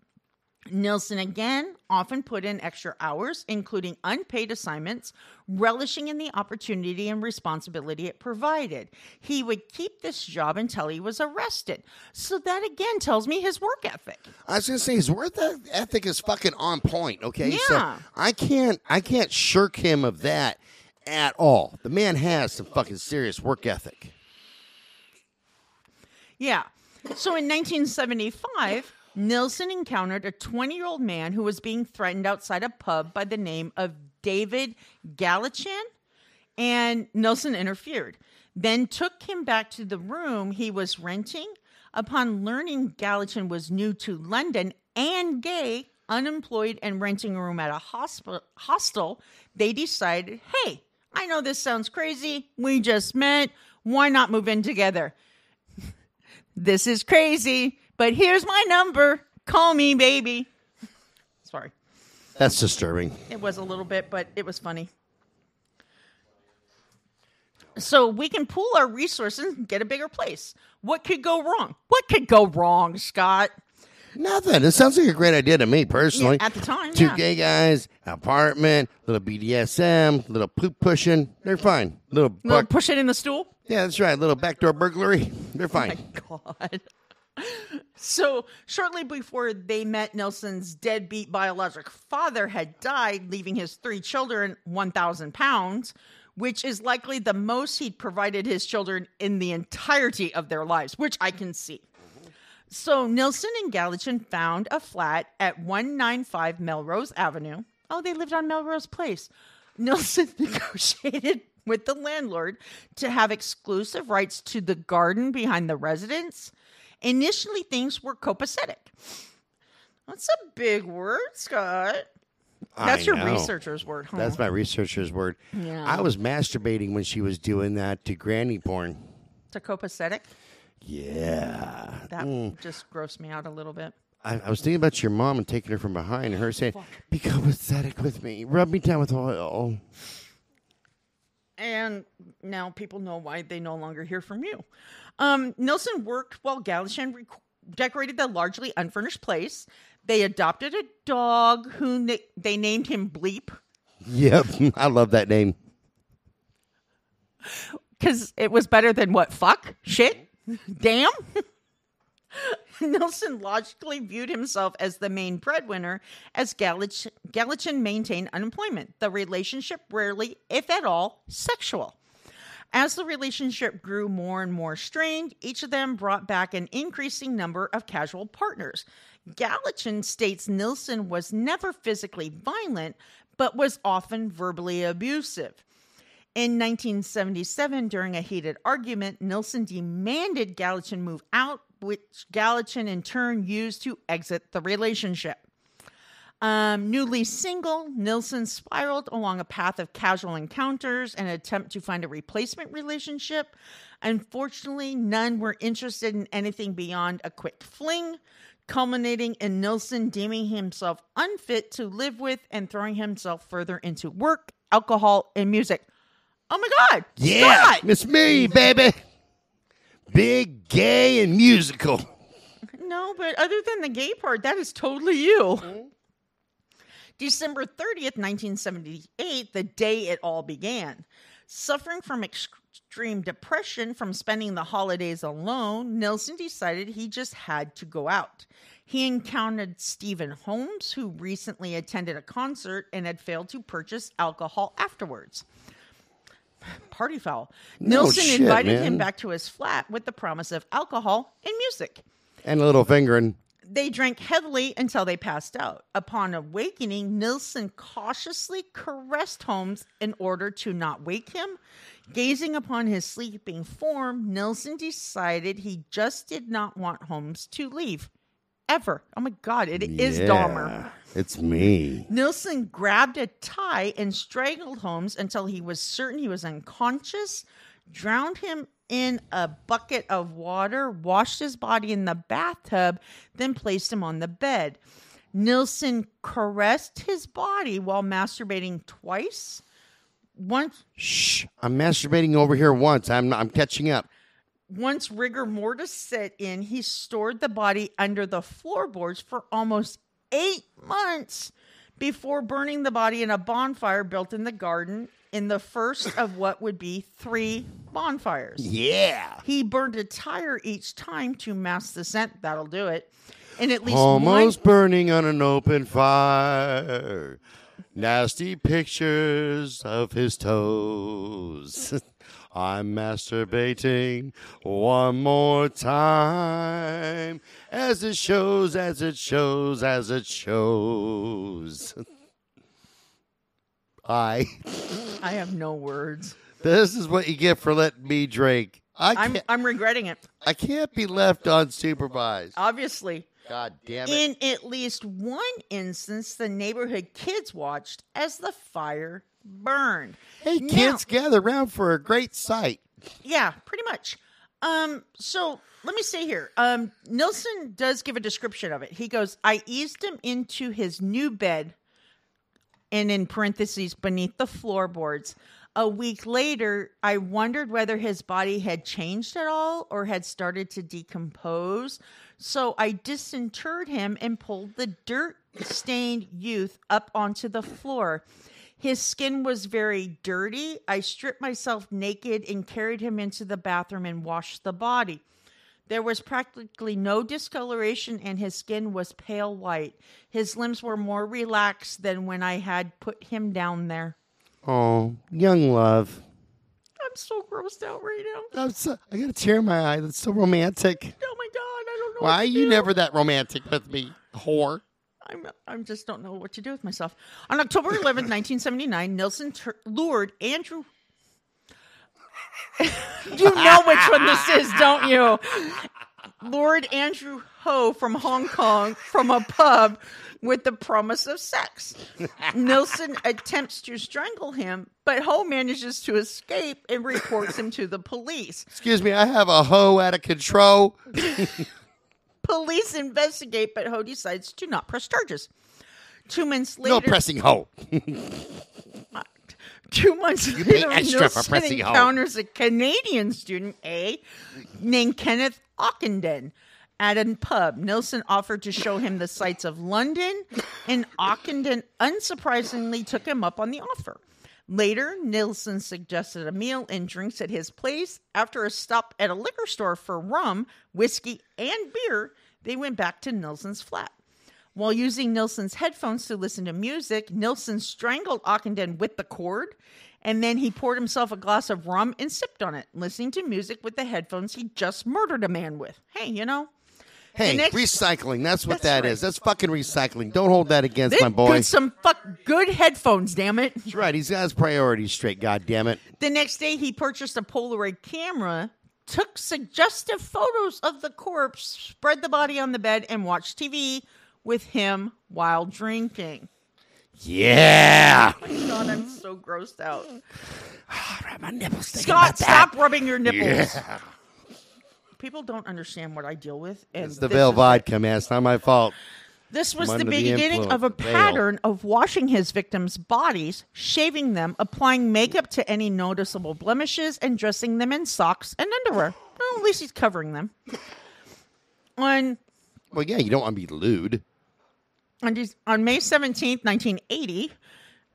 Nilsen again often put in extra hours, including unpaid assignments, relishing in the opportunity and responsibility it provided. He would keep this job until he was arrested. So that again tells me his work ethic.
I was gonna say his work ethic is fucking on point. Okay, so
Yeah.
I can't, I can't shirk him of that at all. The man has some fucking serious work ethic.
Yeah. So in 1975, Nilsen encountered a 20 year old man who was being threatened outside a pub by the name of David Gallichan, and Nilsen interfered. Then took him back to the room he was renting. Upon learning Gallichan was new to London and gay, unemployed, and renting a room at a hosp- hostel, they decided, hey, I know this sounds crazy. We just met. Why not move in together? this is crazy, but here's my number. Call me, baby. Sorry.
That's disturbing.
It was a little bit, but it was funny. So we can pool our resources and get a bigger place. What could go wrong? What could go wrong, Scott?
Nothing. It sounds like a great idea to me personally.
Yeah, at the time,
two
yeah.
gay guys, apartment, little BDSM, little poop pushing. They're fine. Little
Little
buck.
push it in the stool.
yeah, that's right. Little backdoor burglary. They're oh fine.
My god. So, shortly before they met, Nelson's deadbeat biologic father had died, leaving his three children 1,000 pounds, which is likely the most he'd provided his children in the entirety of their lives, which I can see. So, Nelson and Gallatin found a flat at 195 Melrose Avenue. Oh, they lived on Melrose Place. Nelson negotiated with the landlord to have exclusive rights to the garden behind the residence. Initially, things were copacetic. That's a big word, Scott. That's
I
your
know.
researcher's word, huh?
That's my researcher's word.
Yeah.
I was masturbating when she was doing that to granny porn.
to copacetic.
Yeah.
That
Mm.
just grossed me out a little bit.
I, I was thinking about your mom and taking her from behind and her saying, Be copacetic with me. Rub me down with oil.
And now people know why they no longer hear from you. Um, Nilsen worked while Gallatin rec- decorated the largely unfurnished place. They adopted a dog who na- they named him Bleep
Yep. I love that name.
because it was better than what? Fuck? Shit? Damn? Nilsen logically viewed himself as the main breadwinner as Gallatin maintained unemployment. The relationship rarely, if at all, sexual. As the relationship grew more and more strained, each of them brought back an increasing number of casual partners. Gallatin states Nilsen was never physically violent, but was often verbally abusive. In 1977, during a heated argument, Nilsen demanded Gallatin move out, which Gallatin in turn used to exit the relationship. Um, newly single, Nilsen spiraled along a path of casual encounters and attempt to find a replacement relationship. Unfortunately, none were interested in anything beyond a quick fling, culminating in Nilsen deeming himself unfit to live with and throwing himself further into work, alcohol, and music. Oh my God!
Yeah.
Scott!
It's me, baby. Big, gay, and musical.
No, but other than the gay part, that is totally you. December 30th, 1978, the day it all began. Suffering from extreme depression from spending the holidays alone, Nilsen decided he just had to go out. He encountered Stephen Holmes, who recently attended a concert and had failed to purchase alcohol afterwards. Party foul.
No
Nilsen
shit,
invited
man.
him back to his flat with the promise of alcohol and music.
And a little fingering.
They drank heavily until they passed out. Upon awakening, Nilsen cautiously caressed Holmes in order to not wake him. Gazing upon his sleeping form, Nilsen decided he just did not want Holmes to leave. Ever. Oh my God, it is Dahmer.
It's me.
Nilsen grabbed a tie and strangled Holmes until he was certain he was unconscious, drowned him in a bucket of water, washed his body in the bathtub, then placed him on the bed. Nilsen caressed his body while masturbating twice. Once
Shh. I'm masturbating over here once. I'm I'm catching up.
once rigor mortis set in, he stored the body under the floorboards for almost eight months before burning the body in a bonfire built in the garden in the first of what would be three bonfires.
Yeah.
He burned a tire each time to mask the scent. That'll do it. And at least
Almost
one.
burning on an open fire. Nasty pictures of his toes. I'm masturbating one more time. As it shows, as it shows, as it shows. I.
I have no words.
This is what you get for letting me drink. I
I'm
can't,
I'm regretting it.
I can't be left unsupervised.
Obviously.
God damn it.
In at least one instance, the neighborhood kids watched as the fire burned.
Hey,
Now-
kids, gather around for a great sight.
Yeah, pretty much. Um, so let me say here. Um, Nilsen does give a description of it. He goes, I eased him into his new bed, and in parentheses, beneath the floorboards. A week later, I wondered whether his body had changed at all or had started to decompose. So I disinterred him and pulled the dirt stained youth up onto the floor. His skin was very dirty. I stripped myself naked and carried him into the bathroom and washed the body. There was practically no discoloration, and his skin was pale white. His limbs were more relaxed than when I had put him down there.
Oh, young love.
I'm so grossed out right now.
I'm so, I got a tear in my eye. That's so romantic.
Oh my god, I don't know.
Why are you
do.
never that romantic with me, whore?
I'm I'm just don't know what to do with myself. On October 11th, 1979, Nelson tur lured Andrew. you know which one this is, don't you? Lord Andrew Ho from Hong Kong from a pub with the promise of sex. Nilsen attempts to strangle him, but Ho manages to escape and reports him to the police.
Excuse me, I have a hoe out of control.
Police investigate, but Ho decides to not press charges. Two months later,
No pressing hoe.
Two months
pay
later, Nilsen
pressing home.
encounters a Canadian student, A, named Kenneth Ockenden at a pub. Nilsen offered to show him the sights of London, and Ockenden unsurprisingly took him up on the offer. Later, Nilsen suggested a meal and drinks at his place. After a stop at a liquor store for rum, whiskey, and beer, they went back to Nilsen's flat. While using Nilsen's headphones to listen to music, Nilsen strangled Ockenden with the cord, and then he poured himself a glass of rum and sipped on it, listening to music with the headphones he just murdered a man with. Hey, you know,
Hey,
next-
recycling. That's what
That's
that
right.
is. That's fucking recycling. Don't hold that against
they
my boy.
good some fuck good headphones. Damn it!
That's right. He's got his priorities straight. God damn it.
The next day, he purchased a Polaroid camera, took suggestive photos of the corpse, spread the body on the bed, and watched TV with him while drinking.
Yeah.
Oh my God, I'm so grossed out.
My nipples.
Scott,
about that.
stop rubbing your nipples.
Yeah.
People don't understand what I deal with, and
It's the
this
Veil
is-
vodka, man. It's not my fault.
This was the
under the
beginning of a
of Veil.
pattern of washing his victims' bodies, shaving them, applying makeup to any noticeable blemishes, and dressing them in socks and underwear. Well, at least he's covering them. On
Well, yeah, you don't want to be lewd.
On, May 17th, 1980,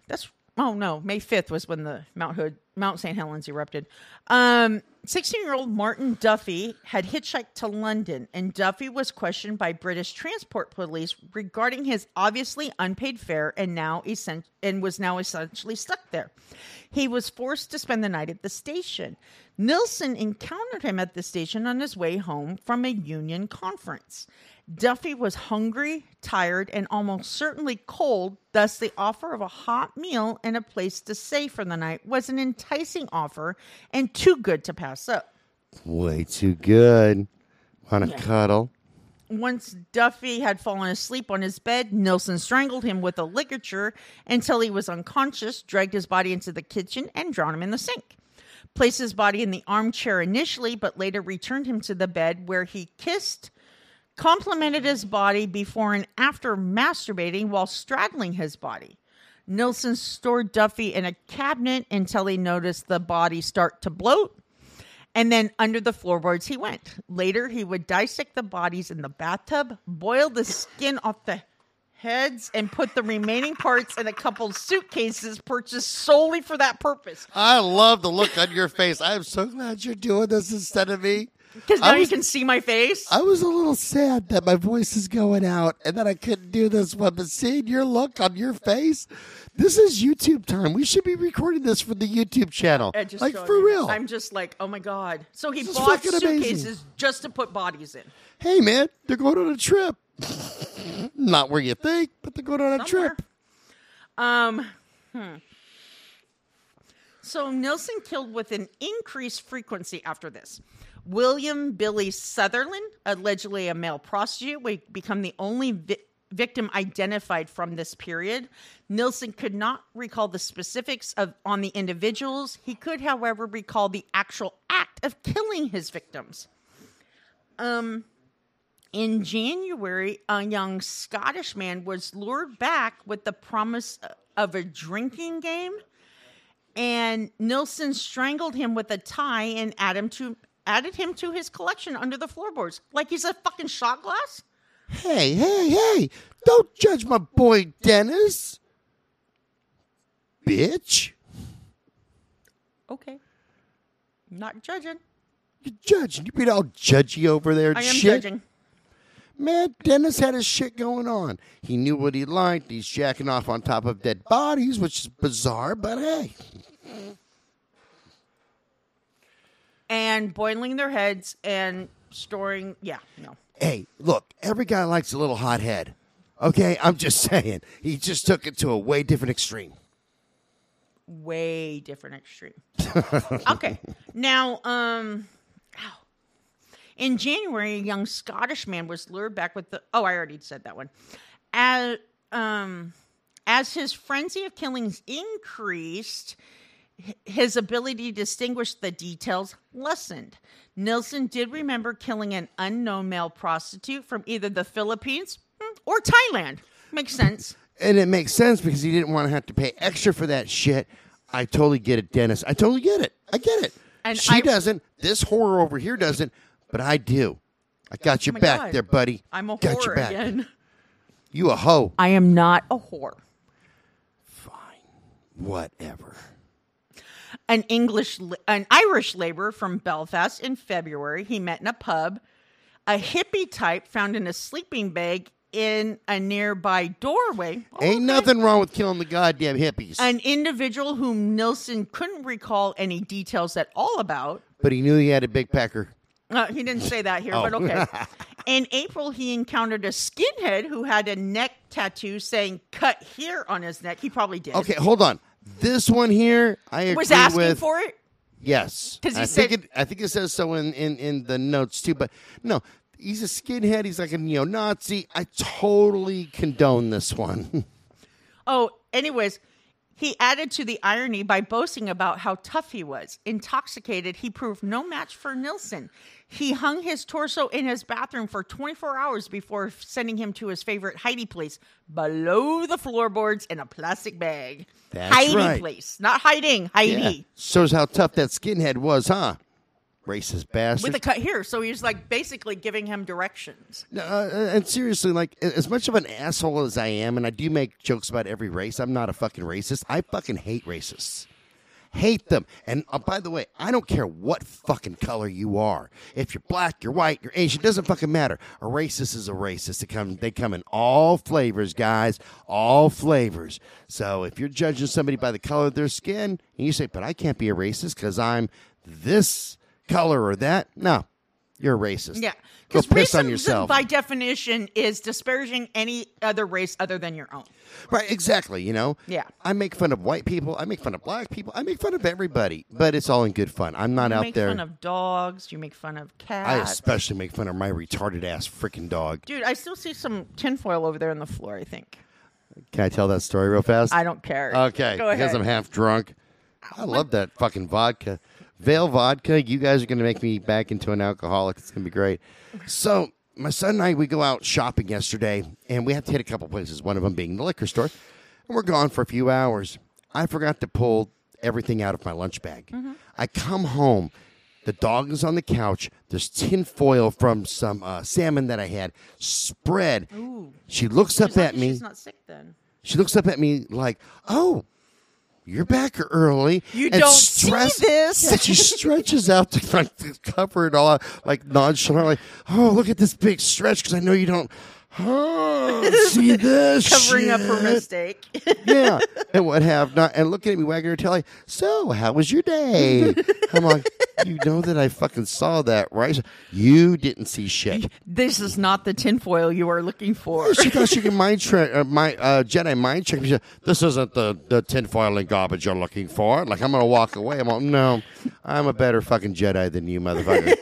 that's oh no, May 5th was when the Mount Hood Mount St. Helens erupted. Um 16-year-old Martin Duffy had hitchhiked to London and Duffy was questioned by British transport police regarding his obviously unpaid fare and now essen- and was now essentially stuck there. He was forced to spend the night at the station. Nilsen encountered him at the station on his way home from a union conference. Duffy was hungry, tired, and almost certainly cold, thus, the offer of a hot meal and a place to stay for the night was an enticing offer and too good to pass up.
Way too good. Want to cuddle?
Once Duffy had fallen asleep on his bed, Nilsen strangled him with a ligature until he was unconscious, dragged his body into the kitchen, and drowned him in the sink. Placed his body in the armchair initially, but later returned him to the bed where he kissed, complimented his body before and after masturbating while straddling his body. Nilsen stored Duffy in a cabinet until he noticed the body start to bloat. And then under the floorboards he went. Later, he would dissect the bodies in the bathtub, boil the skin off the heads, and put the remaining parts in a couple suitcases purchased solely for that purpose.
I love the look on your face. I'm so glad you're doing this instead of me.
Because now
was-
you can see my face.
I was a little sad that my voice is going out and that I couldn't do this one, but seeing your look on your face, this is YouTube time. We should be recording this for the YouTube channel. Like for
you.
real.
I'm just like, oh my god. So he
This
bought
fucking amazing.
suitcases just to put bodies in.
hey man, they're going on a trip. Not where you think, but they're going on a
Somewhere.
trip.
Um, hmm. So Nilsen killed with an increased frequency after this. William Billy Sutherland, allegedly a male prostitute, would become the only vi- victim identified from this period. Nilsen could not recall the specifics of on the individuals. He could, however, recall the actual act of killing his victims. Um, in January, a young Scottish man was lured back with the promise of a drinking game and Nilsen strangled him with a tie and added him to added him to his collection under the floorboards, like he's a fucking shot glass.
Hey, hey, hey! Don't judge my boy Dennis, bitch.
Okay, not judging.
You're judging. You being all judgy over there.
I am
shit.
judging.
Man, Dennis had his shit going on. He knew what he liked. He's jacking off on top of dead bodies, which is bizarre, but hey.
And boiling their heads and storing. Yeah, no.
Hey, look, every guy likes a little hot head. Okay, I'm just saying. He just took it to a way different extreme.
way different extreme. okay. Now, um in January, a young Scottish man was lured back with the oh, I already said that one. As um as his frenzy of killings increased, his ability to distinguish the details lessened. Nilsen did remember killing an unknown male prostitute from either the Philippines hmm, or Thailand. Makes sense.
And it makes sense because he didn't want to have to pay extra for that shit. I totally get it, Dennis. I totally get it. I get it.
And
she
I-
doesn't. This horror over here doesn't, but I do. I got your
Oh
back
God.
there, buddy.
I'm a
got
whore again.
You a hoe.
I am not a whore. Fine.
Whatever.
An English, an Irish laborer from Belfast in February. He met in a pub. A hippie type found in a sleeping bag in a nearby doorway. Oh,
Ain't
okay.
nothing wrong with killing the goddamn hippies.
An individual whom Nilsen couldn't recall any details at all about.
but he knew he had a big pecker.
Uh, he didn't say that here, but
Oh.
okay. In April, he encountered a skinhead who had a neck tattoo saying "cut here" on his neck. He probably did.
Okay, hold on. This one here, I agree
was asking
with.
for it.
Yes,
'Cause he
I think
said-
it. I think it says so in, in in the notes too. But no, he's a skinhead. He's like a neo-Nazi. I totally condone this one.
Oh, anyways, he added to the irony by boasting about how tough he was. Intoxicated, he proved no match for Nilsen. He hung his torso in his bathroom for 24 hours before sending him to his favorite hidey place below the floorboards in a plastic bag.
That's
hidey
right.
place, not hiding, hidey.
Shows how tough that skinhead was, huh? Racist bastard.
With a cut here, so he's like basically giving him directions.
No, uh, and seriously, like as much of an asshole as I am, and I do make jokes about every race, I'm not a fucking racist. I fucking hate racists. Hate them. And uh, by the way, I don't care what fucking color you are. If you're black, you're white, you're Asian, it doesn't fucking matter. A racist is a racist. They come, they come in all flavors, guys, all flavors. So if you're judging somebody by the color of their skin, and you say, "But I can't be a racist because I'm this color or that," no, you're a racist.
Yeah.
Go
Because
piss on yourself.
by definition, is disparaging any other race other than your own.
Right, exactly. You know,
Yeah.
I make fun of white people. I make fun of black people. I make fun of everybody, but it's all in good fun. I'm not
You
out there.
You make fun of dogs. You make fun of cats.
I especially make fun of my retarded ass freaking dog.
Dude, I still see some tinfoil over there on the floor, I think.
Can I tell that story real fast?
I don't care.
Okay,
Go
because
ahead.
I'm half drunk. I love that fucking vodka. Vale vodka. You guys are going to make me back into an alcoholic. It's going to be great. So, my son and I, we go out shopping yesterday, and we have to hit a couple places, one of them being the liquor store. And we're gone for a few hours. I forgot to pull everything out of my lunch bag.
Mm-hmm.
I come home. The dog is on the couch. There's tin foil from some uh, salmon that I had spread.
Ooh.
She looks up
She's not-
at me.
She's not sick then.
She looks up at me like, "Oh, you're back early."
You
and
don't see this.
Yeah, she stretches out to, like, to cover it all, like nonchalantly. like, "Oh, look at this big stretch," because I know you don't. Oh, see this
Covering up her mistake.
yeah, and what have not, and looking at me wagging her tail like, so how was your day? I'm like, you know that I fucking saw that, right? You didn't see shit.
this is not the tinfoil you are looking for.
She thought she could mind trick, uh, my uh, Jedi mind trick. She said, This isn't the the tinfoil and garbage you're looking for. Like I'm gonna walk away. I'm like, no, I'm a better fucking Jedi than you, motherfucker.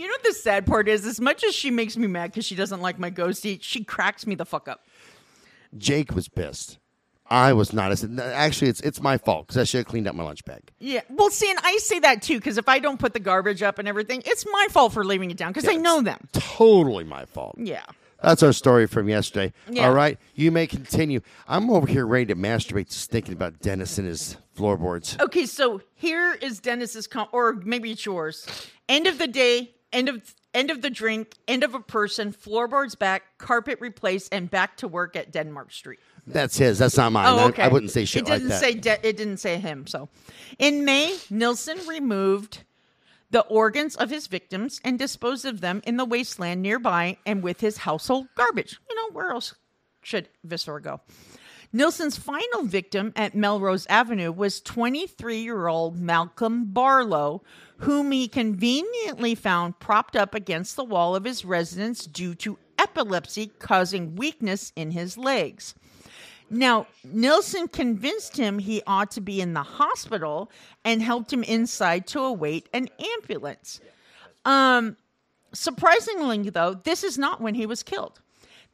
You know what the sad part is? As much as she makes me mad because she doesn't like my ghosty, she cracks me the fuck up.
Jake was pissed. I was not. As, actually, it's it's my fault because I should have cleaned up my lunch bag.
Yeah. Well, see, and I say that too because if I don't put the garbage up and everything, it's my fault for leaving it down because I know them.
Totally my fault.
Yeah.
That's our story from yesterday.
Yeah.
All right, you may continue. I'm over here ready to masturbate, just thinking about Dennis and his floorboards.
Okay, so here is Dennis's com- or maybe it's yours. End of the day, end of end of the drink, end of a person, floorboards back, carpet replaced, and back to work at Denmark Street.
That's his. That's not mine.
Oh,
I-
okay.
I, wouldn't say shit
It
like
didn't
that.
say de- it didn't say him. So, in May, Nilsen removed the organs of his victims and disposed of them in the wasteland nearby and with his household garbage. You know where else should Visor go? Nilsen's final victim at Melrose Avenue was 23 year old Malcolm Barlow, whom he conveniently found propped up against the wall of his residence due to epilepsy causing weakness in his legs. Now, Nilsen convinced him he ought to be in the hospital and helped him inside to await an ambulance. Um, surprisingly, though, this is not when he was killed.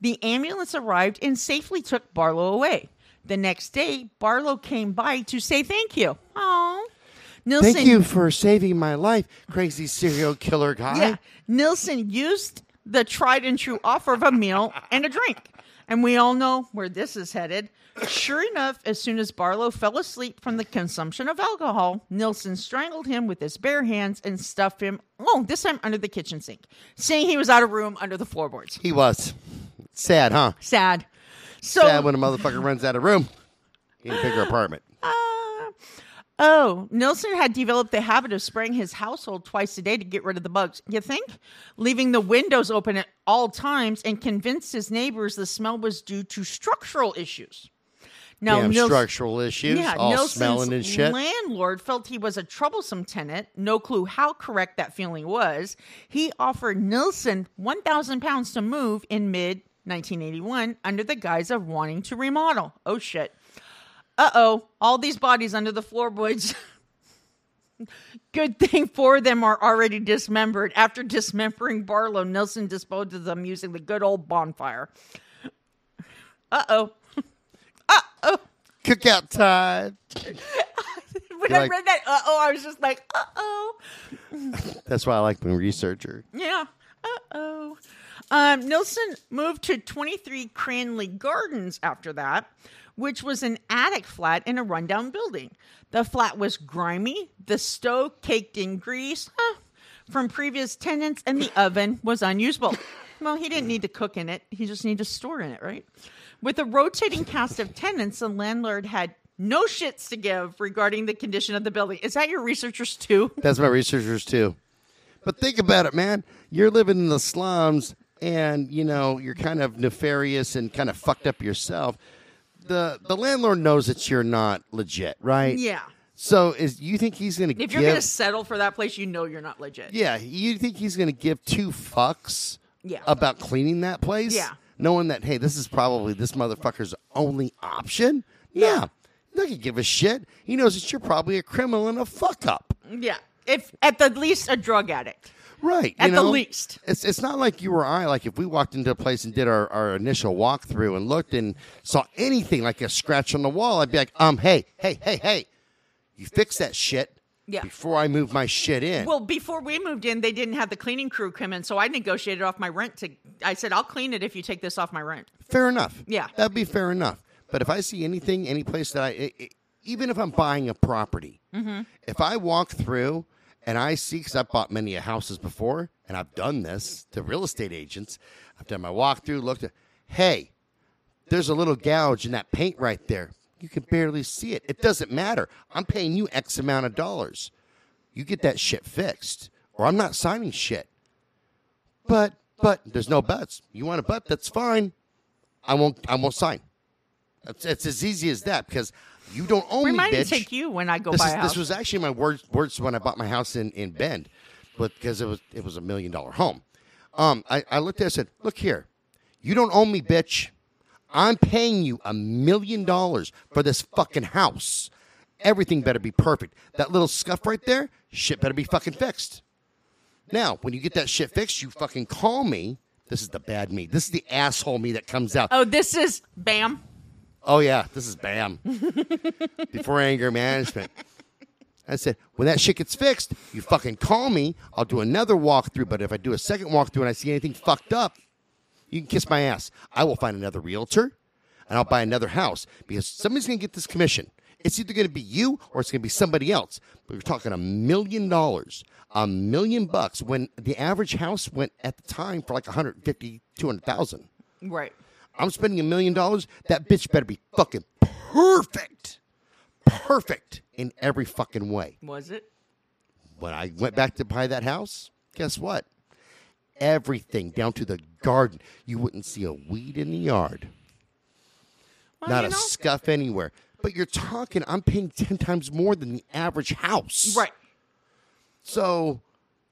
The ambulance arrived and safely took Barlow away. The next day, Barlow came by to say thank you. Oh, Nilsen.
Thank you for saving my life, crazy serial killer guy.
Yeah, Nilsen used the tried and true offer of a meal and a drink. And we all know where this is headed. Sure enough, as soon as Barlow fell asleep from the consumption of alcohol, Nilsen strangled him with his bare hands and stuffed him, oh, this time under the kitchen sink, saying he was out of room under the floorboards.
He was. Sad, huh?
Sad. So,
Sad when a motherfucker runs out of room in a bigger apartment.
Uh, oh, Nilsen had developed the habit of spraying his household twice a day to get rid of the bugs. You think? Leaving the windows open at all times and convinced his neighbors the smell was due to structural issues. Now,
Damn
Nils-
structural issues,
yeah,
all smelling and shit.
landlord felt he was a troublesome tenant. No clue how correct that feeling was. He offered Nilsen one thousand pounds to move in mid 1981 under the guise of wanting to remodel. Oh shit! Uh oh! All these bodies under the floorboards. Good thing four of them are already dismembered. After dismembering Barlow, Nilsen disposed of them using the good old bonfire. Uh oh.
Cookout time.
When
You're
I
like-
read that, uh oh, I was just like, uh oh.
That's why I like being a researcher.
Yeah. Uh oh. Um, Nilsen moved to 23 Cranley Gardens after that, which was an attic flat in a rundown building. The flat was grimy, the stove caked in grease huh, from previous tenants, and the oven was unusable. Well, he didn't need to cook in it, he just needed to store in it, right? With a rotating cast of tenants, the landlord had no shits to give regarding the condition of the building. Is that your researchers too?
That's my researchers too. But think about it, man. You're living in the slums and, you know, you're kind of nefarious and kind of fucked up yourself. The the landlord knows that you're not legit, right?
Yeah.
So is you think he's going to
If
give
you're going to settle for that place, you know you're not legit.
Yeah, you think he's going to give two fucks
Yeah.
about cleaning that place?
Yeah.
Knowing that, hey, this is probably this motherfucker's only option?
Yeah.
He doesn't give a shit. He knows that you're probably a criminal and a fuck up.
Yeah. If at the least a drug addict.
Right.
At the
know?
least.
It's it's not like you or I, like if we walked into a place and did our, our initial walkthrough and looked and saw anything like a scratch on the wall, I'd be like, um, hey, hey, hey, hey, you fix that shit
Yeah.
before I move my shit in.
Well, before we moved in, they didn't have the cleaning crew come in, so I negotiated off my rent to I said, I'll clean it if you take this off my rent.
Fair enough.
Yeah.
That'd be fair enough. But if I see anything, any place that I, i i even if I'm buying a property,
Mm-hmm.
if I walk through and I see, because I've bought many houses before, and I've done this to real estate agents, I've done my walkthrough, looked at, hey, there's a little gouge in that paint right there. You can barely see it. It doesn't matter. I'm paying you X amount of dollars. You get that shit fixed, or I'm not signing shit. But, but, there's no buts. You want a but? That's fine. I won't. I won't sign. It's, it's as easy as that because you don't own
Remind
me, bitch.
take you when I go
this,
buy
is,
a house.
this was actually my words words when I bought my house in, in Bend, but because it was it was a million dollar home. Um, I, I looked at it and said, "Look here, you don't own me, bitch. I'm paying you a million dollars for this fucking house. Everything better be perfect. That little scuff right there, shit better be fucking fixed." Now, when you get that shit fixed, you fucking call me. This is the bad me. This is the asshole me that comes out.
oh, this is bam.
Oh yeah, this is Bam. Before anger management. I said, when that shit gets fixed, you fucking call me. I'll do another walkthrough. But if I do a second walkthrough and I see anything fucked up, You can kiss my ass. I will find another realtor and I'll buy another house because somebody's going to get this commission. It's either going to be you or it's going to be somebody else. But we're talking a million dollars, a million bucks when the average house went at the time for like 150, 200,000.
Right.
I'm spending a million dollars. That bitch better be fucking perfect. Perfect in every fucking way.
Was it?
When I went back to buy that house, guess what? Everything down to the garden. You wouldn't see a weed in the yard.
Well,
Not a
know-
scuff anywhere. But you're talking, I'm paying 10 times more than the average house.
Right.
So,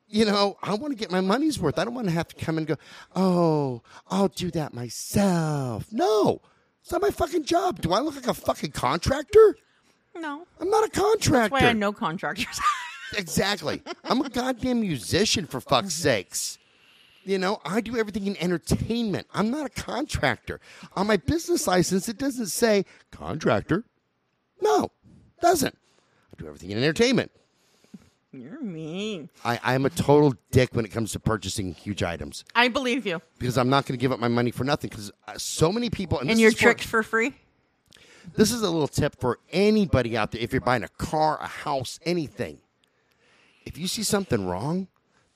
you know, I want to get my money's worth. I don't want to have to come and go, oh, I'll do that myself. No, it's not my fucking job. Do I look like a fucking contractor?
No.
I'm not a contractor.
That's why I know contractors.
Exactly. I'm a goddamn musician, for fuck's sakes. You know, I do everything in entertainment. I'm not a contractor. On my business license, it doesn't say contractor. No, doesn't. I do everything in entertainment.
You're mean.
I, I'm a total dick when it comes to purchasing huge items
I believe you.
because I'm not going to give up my money for nothing. Because uh, so many people and,
And
this
your
is for-
tricks for free?
This is a little tip for anybody out there. If you're buying a car, a house, anything, if you see something wrong,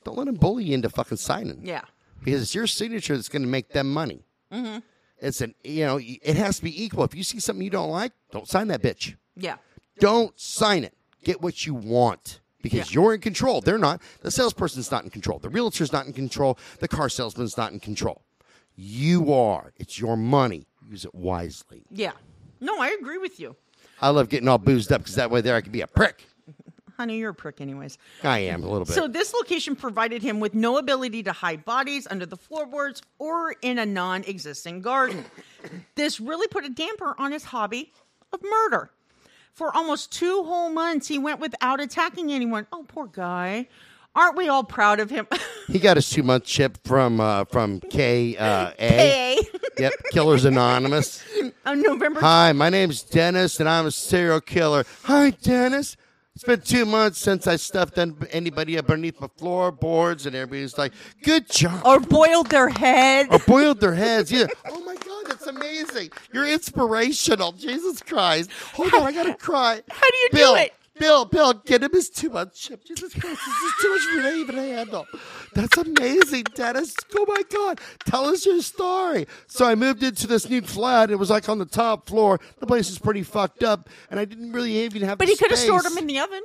don't let them bully you into fucking signing.
Yeah.
because it's your signature that's going to make them money. Mm-hmm. It's an you know it has to be equal. If you see something you don't like, don't sign that bitch.
Yeah.
Don't sign it. Get what you want because
Yeah.
you're in control. They're not. The salesperson's not in control. The realtor's not in control. The car salesman's not in control. You are. It's your money. Use it wisely.
Yeah. No, I agree with you.
I love getting all boozed up because that way there I can be a prick.
Honey, you're a prick, anyways.
I am a little bit.
So this location provided him with no ability to hide bodies under the floorboards or in a non-existent garden. this really put a damper on his hobby of murder. For almost two whole months, he went without attacking anyone. Oh, poor guy. Aren't we all proud of him?
he got his two month chip from uh, from K uh, A.
hey,
Yep, Killers Anonymous.
on November
Hi, my name's Dennis, and I'm a serial killer. Hi, Dennis. It's been two months since I stuffed anybody up underneath my floorboards, and everybody's like, "Good job."
or boiled their head.
Or boiled their heads. Yeah. Oh my God, that's amazing. You're inspirational. Jesus Christ. Hold on, I gotta cry.
How do you do
Bill,
it?
Bill, Bill, get him his two month chip. Jesus Christ, this is too much for me to even handle. That's amazing, Dennis. Oh my God. Tell us your story. So I moved into this new flat. It was like on the top floor. The place is pretty fucked up, and I didn't really even have
But he could have stored them in the oven.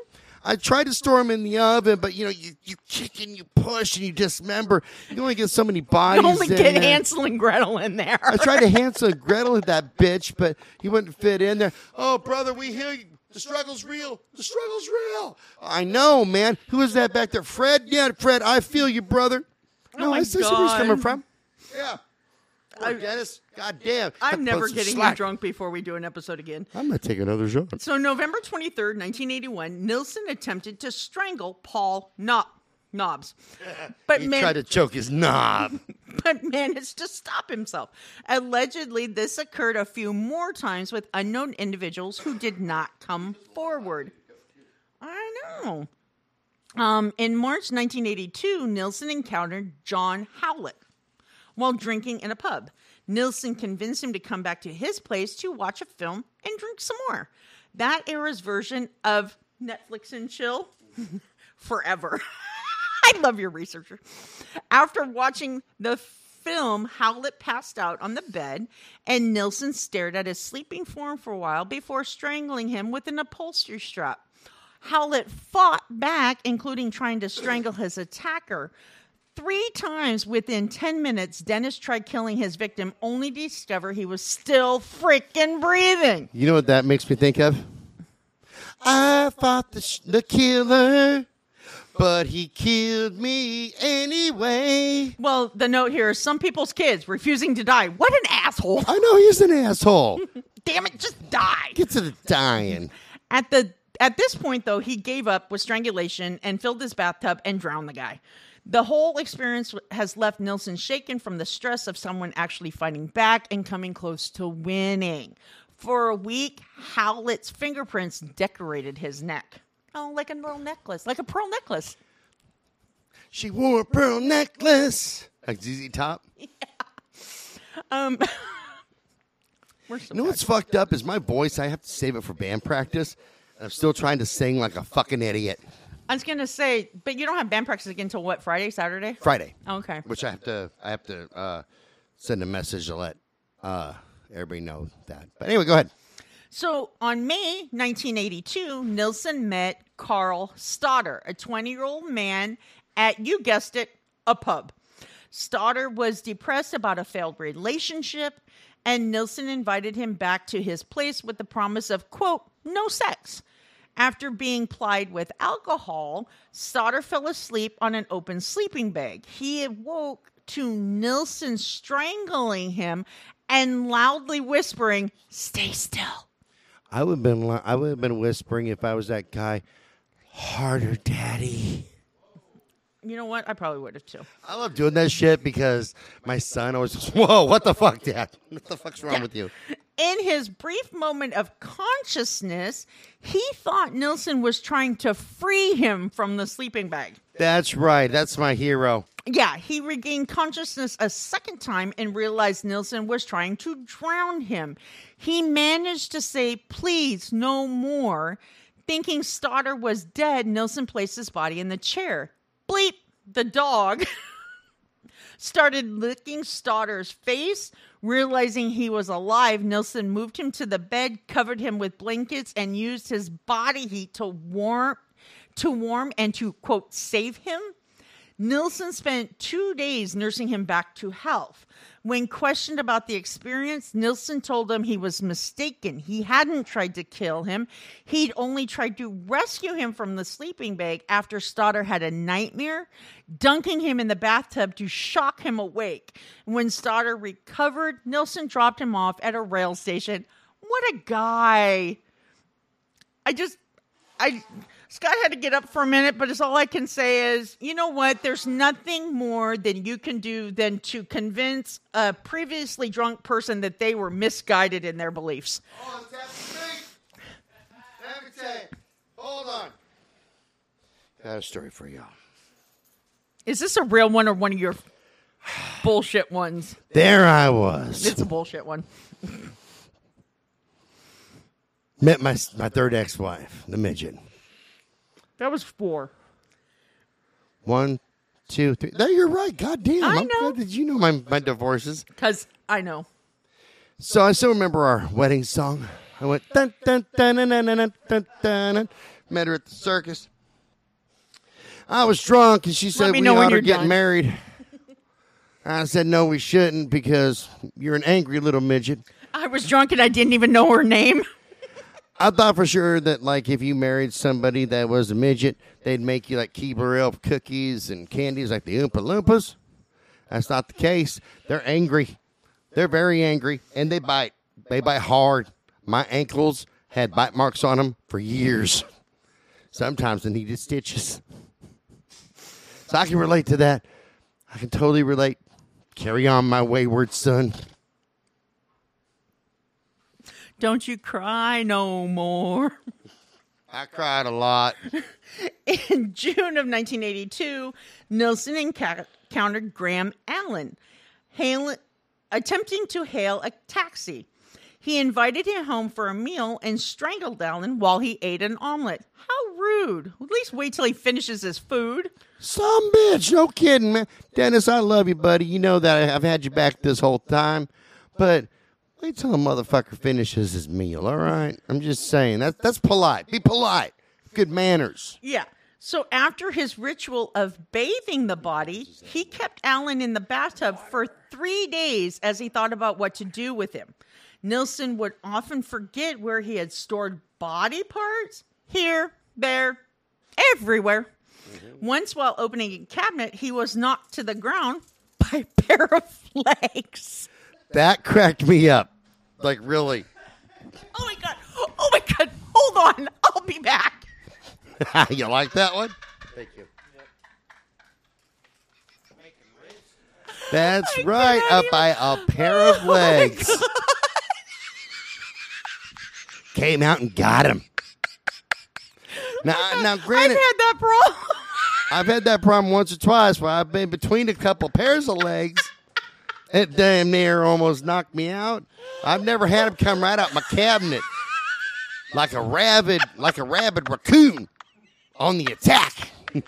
I tried to store them in the oven, but you know, you, you kick and you push and you dismember. You only get so many bodies.
You only get
there.
Hansel and Gretel in there.
I tried to Hansel and Gretel at that bitch, but he wouldn't fit in there. Oh, brother, we hear you. The struggle's real. The struggle's real. I know, man. Who is that back there? Fred? Yeah, Fred. I feel you, brother. No,
Oh my
I see where he's coming from. Yeah. Oh, Dennis. God damn.
I'm never getting you drunk before we do an episode again.
I'm going to take another shot.
So, November 23rd, 1981, Nilsen attempted to strangle Paul Knob- Knobs, but,
He
man-
tried to choke his knob.
but managed to stop himself. Allegedly, this occurred a few more times with unknown individuals who did not come forward. I know. Um, in March 1982, Nilsen encountered John Howlett while drinking in a pub. Nilsen convinced him to come back to his place to watch a film and drink some more. That era's version of Netflix and chill forever. I love your researcher. After watching the film, Howlett passed out on the bed, and Nilsen stared at his sleeping form for a while before strangling him with an upholstery strap. Howlett fought back, including trying to strangle his attacker. Three times within 10 minutes, Dennis tried killing his victim, only to discover he was still freaking breathing.
You know what that makes me think of? I fought the, sh- the killer, but he killed me anyway.
Well, the note here is some people's kids refusing to die. What an asshole.
I know he's an asshole.
Damn it, just die.
Get to the dying.
At the at this point though, he gave up with strangulation and filled his bathtub and drowned the guy. The whole experience has left Nilsen shaken from the stress of someone actually fighting back and coming close to winning. For a week, Howlett's fingerprints decorated his neck. Oh, like a little necklace, like a pearl necklace.
She wore a pearl necklace. Like ZZ Top.
Um, we're so
You know what's fucked up is my voice. I have to save it for band practice. And I'm still trying to sing like a fucking idiot.
I was gonna say, but you don't have band practice again until what? Friday, Saturday?
Friday,
Okay.
which I have to. I have to uh, send a message to let uh, everybody know that. But anyway, go ahead.
So on May 1982, Nilsen met Carl Stottor, a 20 year old man at, you guessed it, a pub. Stottor was depressed about a failed relationship, and Nilsen invited him back to his place with the promise of, quote, no sex. After being plied with alcohol, Stottor fell asleep on an open sleeping bag. He awoke to Nilsen strangling him and loudly whispering, Stay still.
I would have been. I would have been whispering if I was that guy. Harder, daddy.
You know what? I probably would have too.
I love doing that shit because my son always goes, "Whoa, what the fuck, dad? What the fuck's wrong with you?"
In his brief moment of consciousness, he thought Nilsen was trying to free him from the sleeping bag.
That's right. That's my hero.
Yeah, he regained consciousness a second time and realized Nilsen was trying to drown him. He managed to say, please, no more. Thinking Stottor was dead, Nilsen placed his body in the chair. Bleep, the dog started licking Stottor's face. Realizing he was alive, Nilsen moved him to the bed, covered him with blankets, and used his body heat to warm to warm and to quote save him. Nilsen spent two days nursing him back to health. When questioned about the experience, Nilsen told him he was mistaken. He hadn't tried to kill him. He'd only tried to rescue him from the sleeping bag after Stottor had a nightmare, dunking him in the bathtub to shock him awake. When Stottor recovered, Nilsen dropped him off at a rail station. What a guy! I just, I, Scott had to get up for a minute, but it's all I can say is, you know what? There's nothing more than you can do than to convince a previously drunk person that they were misguided in their beliefs.
Oh, me tell you. Hold on. Got a story for y'all.
Is this a real one or one of your bullshit ones?
There I was.
It's a bullshit one.
Met my my third ex-wife, the midget.
That was four.
One, two, three. No, you're right. God damn.
I
I'm
know.
glad that you know my, my divorces.
Because I know.
So I still remember our wedding song. I went dun dun dun dun dun dun dun dun. dun. Met her at the circus. I was drunk, and she said
me
we
know when
ought to
you're
get
done."
married. I said no, we shouldn't because you're an angry little midget.
I was drunk and I didn't even know her name.
I thought for sure that like if you married somebody that was a midget, they'd make you like Keebler Elf cookies and candies like the Oompa Loompas. That's not the case. They're angry. They're very angry and they bite. They bite hard. My ankles had bite marks on them for years. Sometimes I needed stitches. So I can relate to that. I can totally relate. Carry on, my wayward son.
Don't you cry no more.
I cried a lot.
In June of 1982, Nilsen encountered Graham Allen, hail- attempting to hail a taxi. He invited him home for a meal and strangled Allen while he ate an omelet. How rude. At least wait till he finishes his food.
Some bitch, no kidding, man. Dennis, I love you, buddy. You know that I've had you back this whole time. But wait till a motherfucker finishes his meal, all right? I'm just saying. That, that's polite. Be polite. Good manners.
Yeah. So after his ritual of bathing the body, he kept Allen in the bathtub for three days as he thought about what to do with him. Nilsen would often forget where he had stored body parts here, there, everywhere. Mm-hmm. Once, while opening a cabinet, he was knocked to the ground by a pair of legs.
That cracked me up. Like, really.
Oh my God. Oh my God. Hold on. I'll be back.
you like that one? Thank you. That's
I
right. Up
even-
by a pair
Oh
of legs.
God.
Came out and got him. Now, now, granted, I've
had that problem.
I've had that problem once or twice where I've been between a couple pairs of legs It damn near almost knocked me out. I've never had him come right out my cabinet like a rabid, like a rabid raccoon on the attack.
You're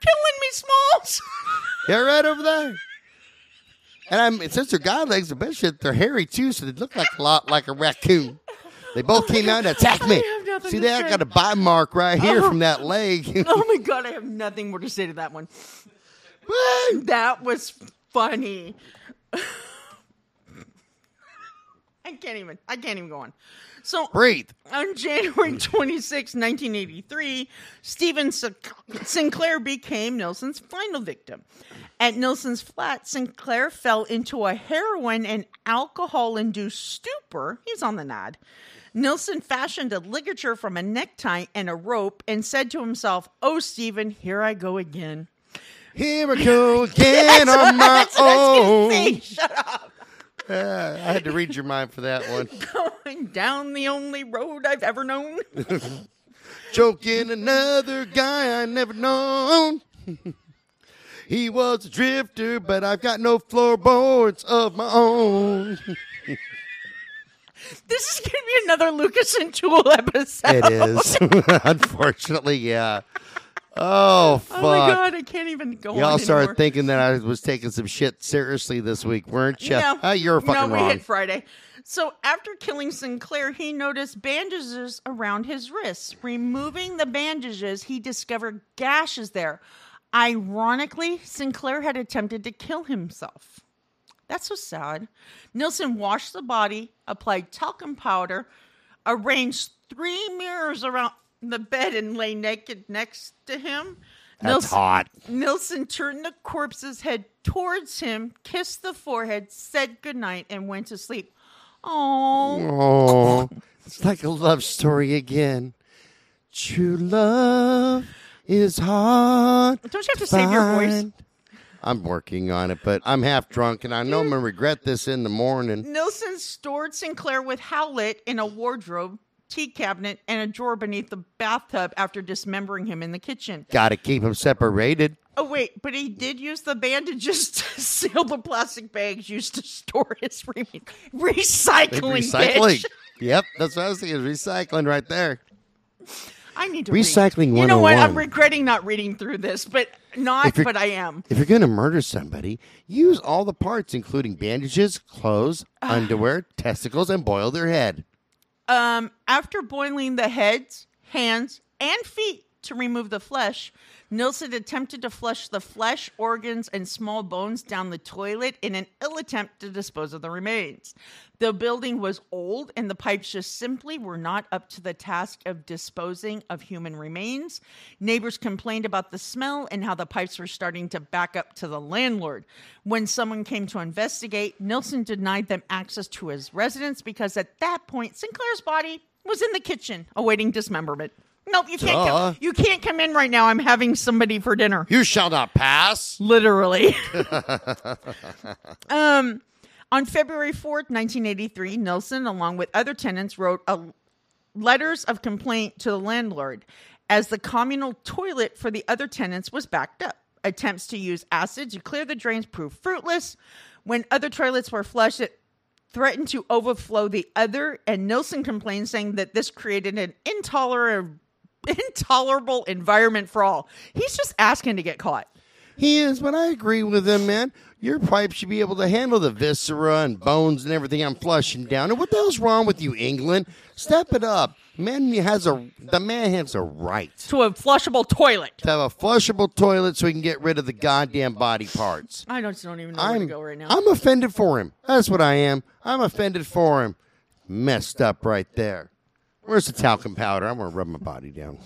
killing me, Smalls.
They're right over there. And I'm since they're god legs, are best shit, they're hairy too, so they look like a lot like a raccoon. They both came out and attacked me.
I have nothing
See that? I got a bite mark right here
Oh.
from that leg.
oh my god, I have nothing more to say to that one. That was funny. I can't even. I can't even go on. So
Breathe.
on January 26, 1983, Stephen Sinclair became Nilsen's final victim. At Nilsen's flat, Sinclair fell into a heroin and alcohol induced stupor. He's on the nod. Nilsson fashioned a ligature from a necktie and a rope and said to himself, Oh, Stephen, here I go again.
Here I go again on my
That's what I was
own.
Shut up.
Uh, I had to read your mind for that one.
Going down the only road I've ever known.
Choking another guy I never known. he was a drifter, but I've got no floorboards of my own.
This is going to be another Lucas and Tool episode.
It is. Unfortunately, yeah. Oh, fuck.
Oh my god, I can't even go
Y'all started
anymore.
thinking that I was taking some shit seriously this week, weren't you?
No,
Oh, you're fucking wrong.
no, we
wrong.
hit Friday. So after killing Sinclair, he noticed bandages around his wrists. Removing the bandages, he discovered gashes there. Ironically, Sinclair had attempted to kill himself. That's so sad. Nilsen washed the body, applied talcum powder, arranged three mirrors around the bed, and lay naked next to him.
That's
Nilsen-
hot.
Nilsen turned the corpse's head towards him, kissed the forehead, said goodnight, and went to sleep. Oh,
it's like a love story again. True love is hard.
don't you have to save your voice?
I'm working on it, but I'm half drunk, and I know I'm gonna regret this in the morning.
Nilsen stored Sinclair with Howlett in a wardrobe, tea cabinet, and a drawer beneath the bathtub after dismembering him in the kitchen.
Got to keep him separated.
Oh, wait, but he did use the bandages to seal the plastic bags used to store his re- recycling.
Recycling.
bitch.
Yep, that's what I was thinking. Recycling right there.
I need to
Recycling
read. You know what? I'm
oh
regretting not reading through this, but not. But I am.
If you're gonna murder somebody, use all the parts, including bandages, clothes, underwear, testicles, and boil their head.
Um, after boiling the heads, hands, and feet to remove the flesh, Nilsen attempted to flush the flesh, organs, and small bones down the toilet in an ill attempt to dispose of the remains. The building was old, and the pipes just simply were not up to the task of disposing of human remains. Neighbors complained about the smell and how the pipes were starting to back up to the landlord. When someone came to investigate, Nilsen denied them access to his residence because at that point, Sinclair's body was in the kitchen awaiting dismemberment. Nope, you can't.
Duh.
Come, you can't come in right now. I'm having somebody for dinner.
You shall not pass.
Literally. um, on February 4th, 1983, Nelson, along with other tenants, wrote a letters of complaint to the landlord as the communal toilet for the other tenants was backed up. Attempts to use acid to clear the drains proved fruitless. When other toilets were flushed, it threatened to overflow the other, and Nilsen complained, saying that this created an intolerable, intolerable environment for all. He's just asking to get caught.
He is, but I agree with him, man. Your pipe should be able to handle the viscera and bones and everything I'm flushing down. And what the hell's wrong with you, England? Step it up. Man has a the man has a right
to a flushable toilet.
to have a flushable toilet so he can get rid of the goddamn body parts.
I don't, don't even know where
I'm
to go right now.
I'm offended for him. That's what I am. I'm offended for him. Messed up right there. Where's the talcum powder? I'm gonna rub my body down.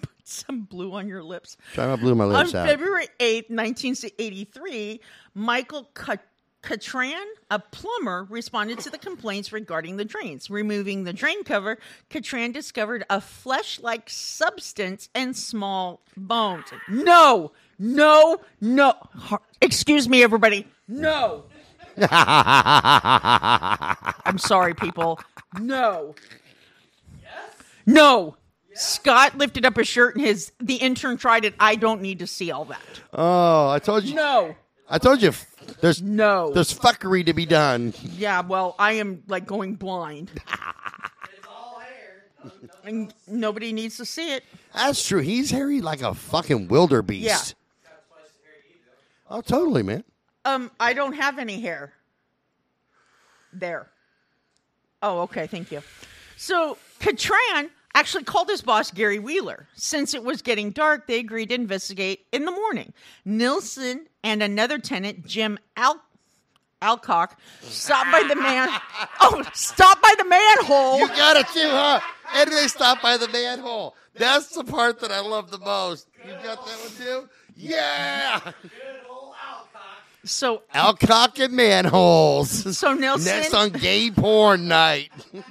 Put Some blue on your lips.
Try to blew my
On
lips out.
On February 8th, 1983, Michael Cat- Cattran, a plumber, responded to the complaints regarding the drains. Removing the drain cover, Cattran discovered a flesh like substance and small bones. No, no, no. Excuse me, everybody. No. I'm sorry, people. No. No. Scott lifted up his shirt and his the intern tried it. I don't need to see all that.
Oh, I told you.
No.
I told you, there's
No.
there's fuckery to be done.
Yeah, well, I am like going blind. It's all hair. And nobody needs to see it.
That's true. He's hairy like a fucking wildebeest.
Yeah.
Oh, totally, man.
Um, I don't have any hair. There. Oh, okay, thank you. So Cattran actually called his boss Gary Wheeler. Since it was getting dark, they agreed to investigate in the morning. Nilsen and another tenant, Jim Al- Alcock, stopped by the man. Oh, stopped by the manhole.
You got it too, huh? And they stop by the manhole. That's the part that I love the most. You got that one too? Yeah.
so
Alcock and manholes.
So Nelson-
Next on gay porn night.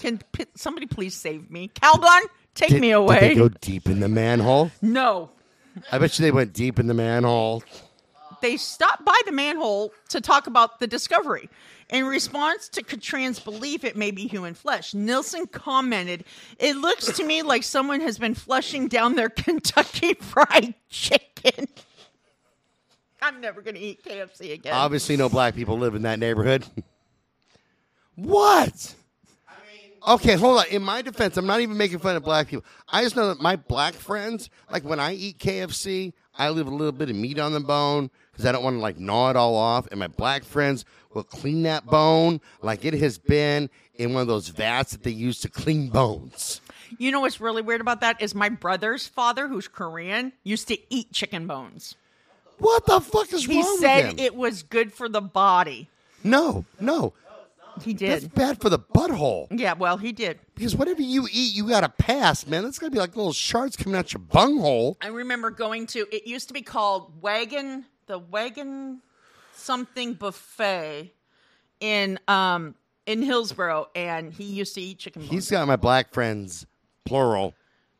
can p- somebody please save me? Calgon, take me away.
Did they go deep in the manhole?
no.
I bet you they went deep in the manhole.
they stopped by the manhole to talk about the discovery. In response to Cattran's belief it may be human flesh, Nilsen commented, It looks to me like someone has been flushing down their Kentucky fried chicken. I'm never going to eat KFC again.
Obviously, no black people live in that neighborhood. what? Okay, hold on. In my defense, I'm not even making fun of black people. I just know that my black friends, like when I eat KFC, I leave a little bit of meat on the bone because I don't want to like gnaw it all off. And my black friends will clean that bone like it has been in one of those vats that they use to clean bones.
you know what's really weird about that is my brother's father, who's Korean, used to eat chicken bones.
What the fuck is
He
wrong with
said
him?
it was good for the body.
no, no,
He did.
that's
did.
bad for the butthole.
Yeah, well, he did.
Because whatever you eat, you got to pass, man. That's gonna be like little shards coming out your bunghole.
I remember going to it used to be called Wagon the Wagon something buffet in um in Hillsboro and he used to eat chicken bones.
He's got my black friends, plural,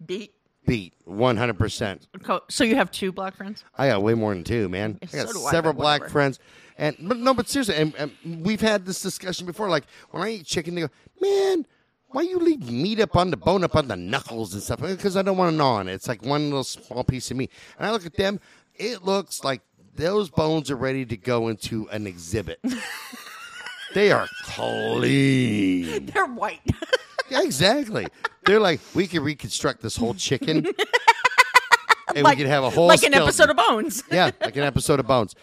beat.
beat one hundred percent.
Co- So you have two black friends?
I got way more than two, man. I got
so do I,
several black
whatever.
friends, and but no, but seriously, and, and we've had this discussion before. Like when I eat chicken, they go, "Man, why you leave meat up on the bone, up on the knuckles and stuff?" Because I don't want to gnaw on it. It's like one little small piece of meat, and I look at them. It looks like those bones are ready to go into an exhibit. they are clean.
They're white.
Yeah, exactly. They're like, we can reconstruct this whole chicken, and
like
we could have a whole
like an
skeleton.
episode of Bones.
yeah, like an episode of Bones.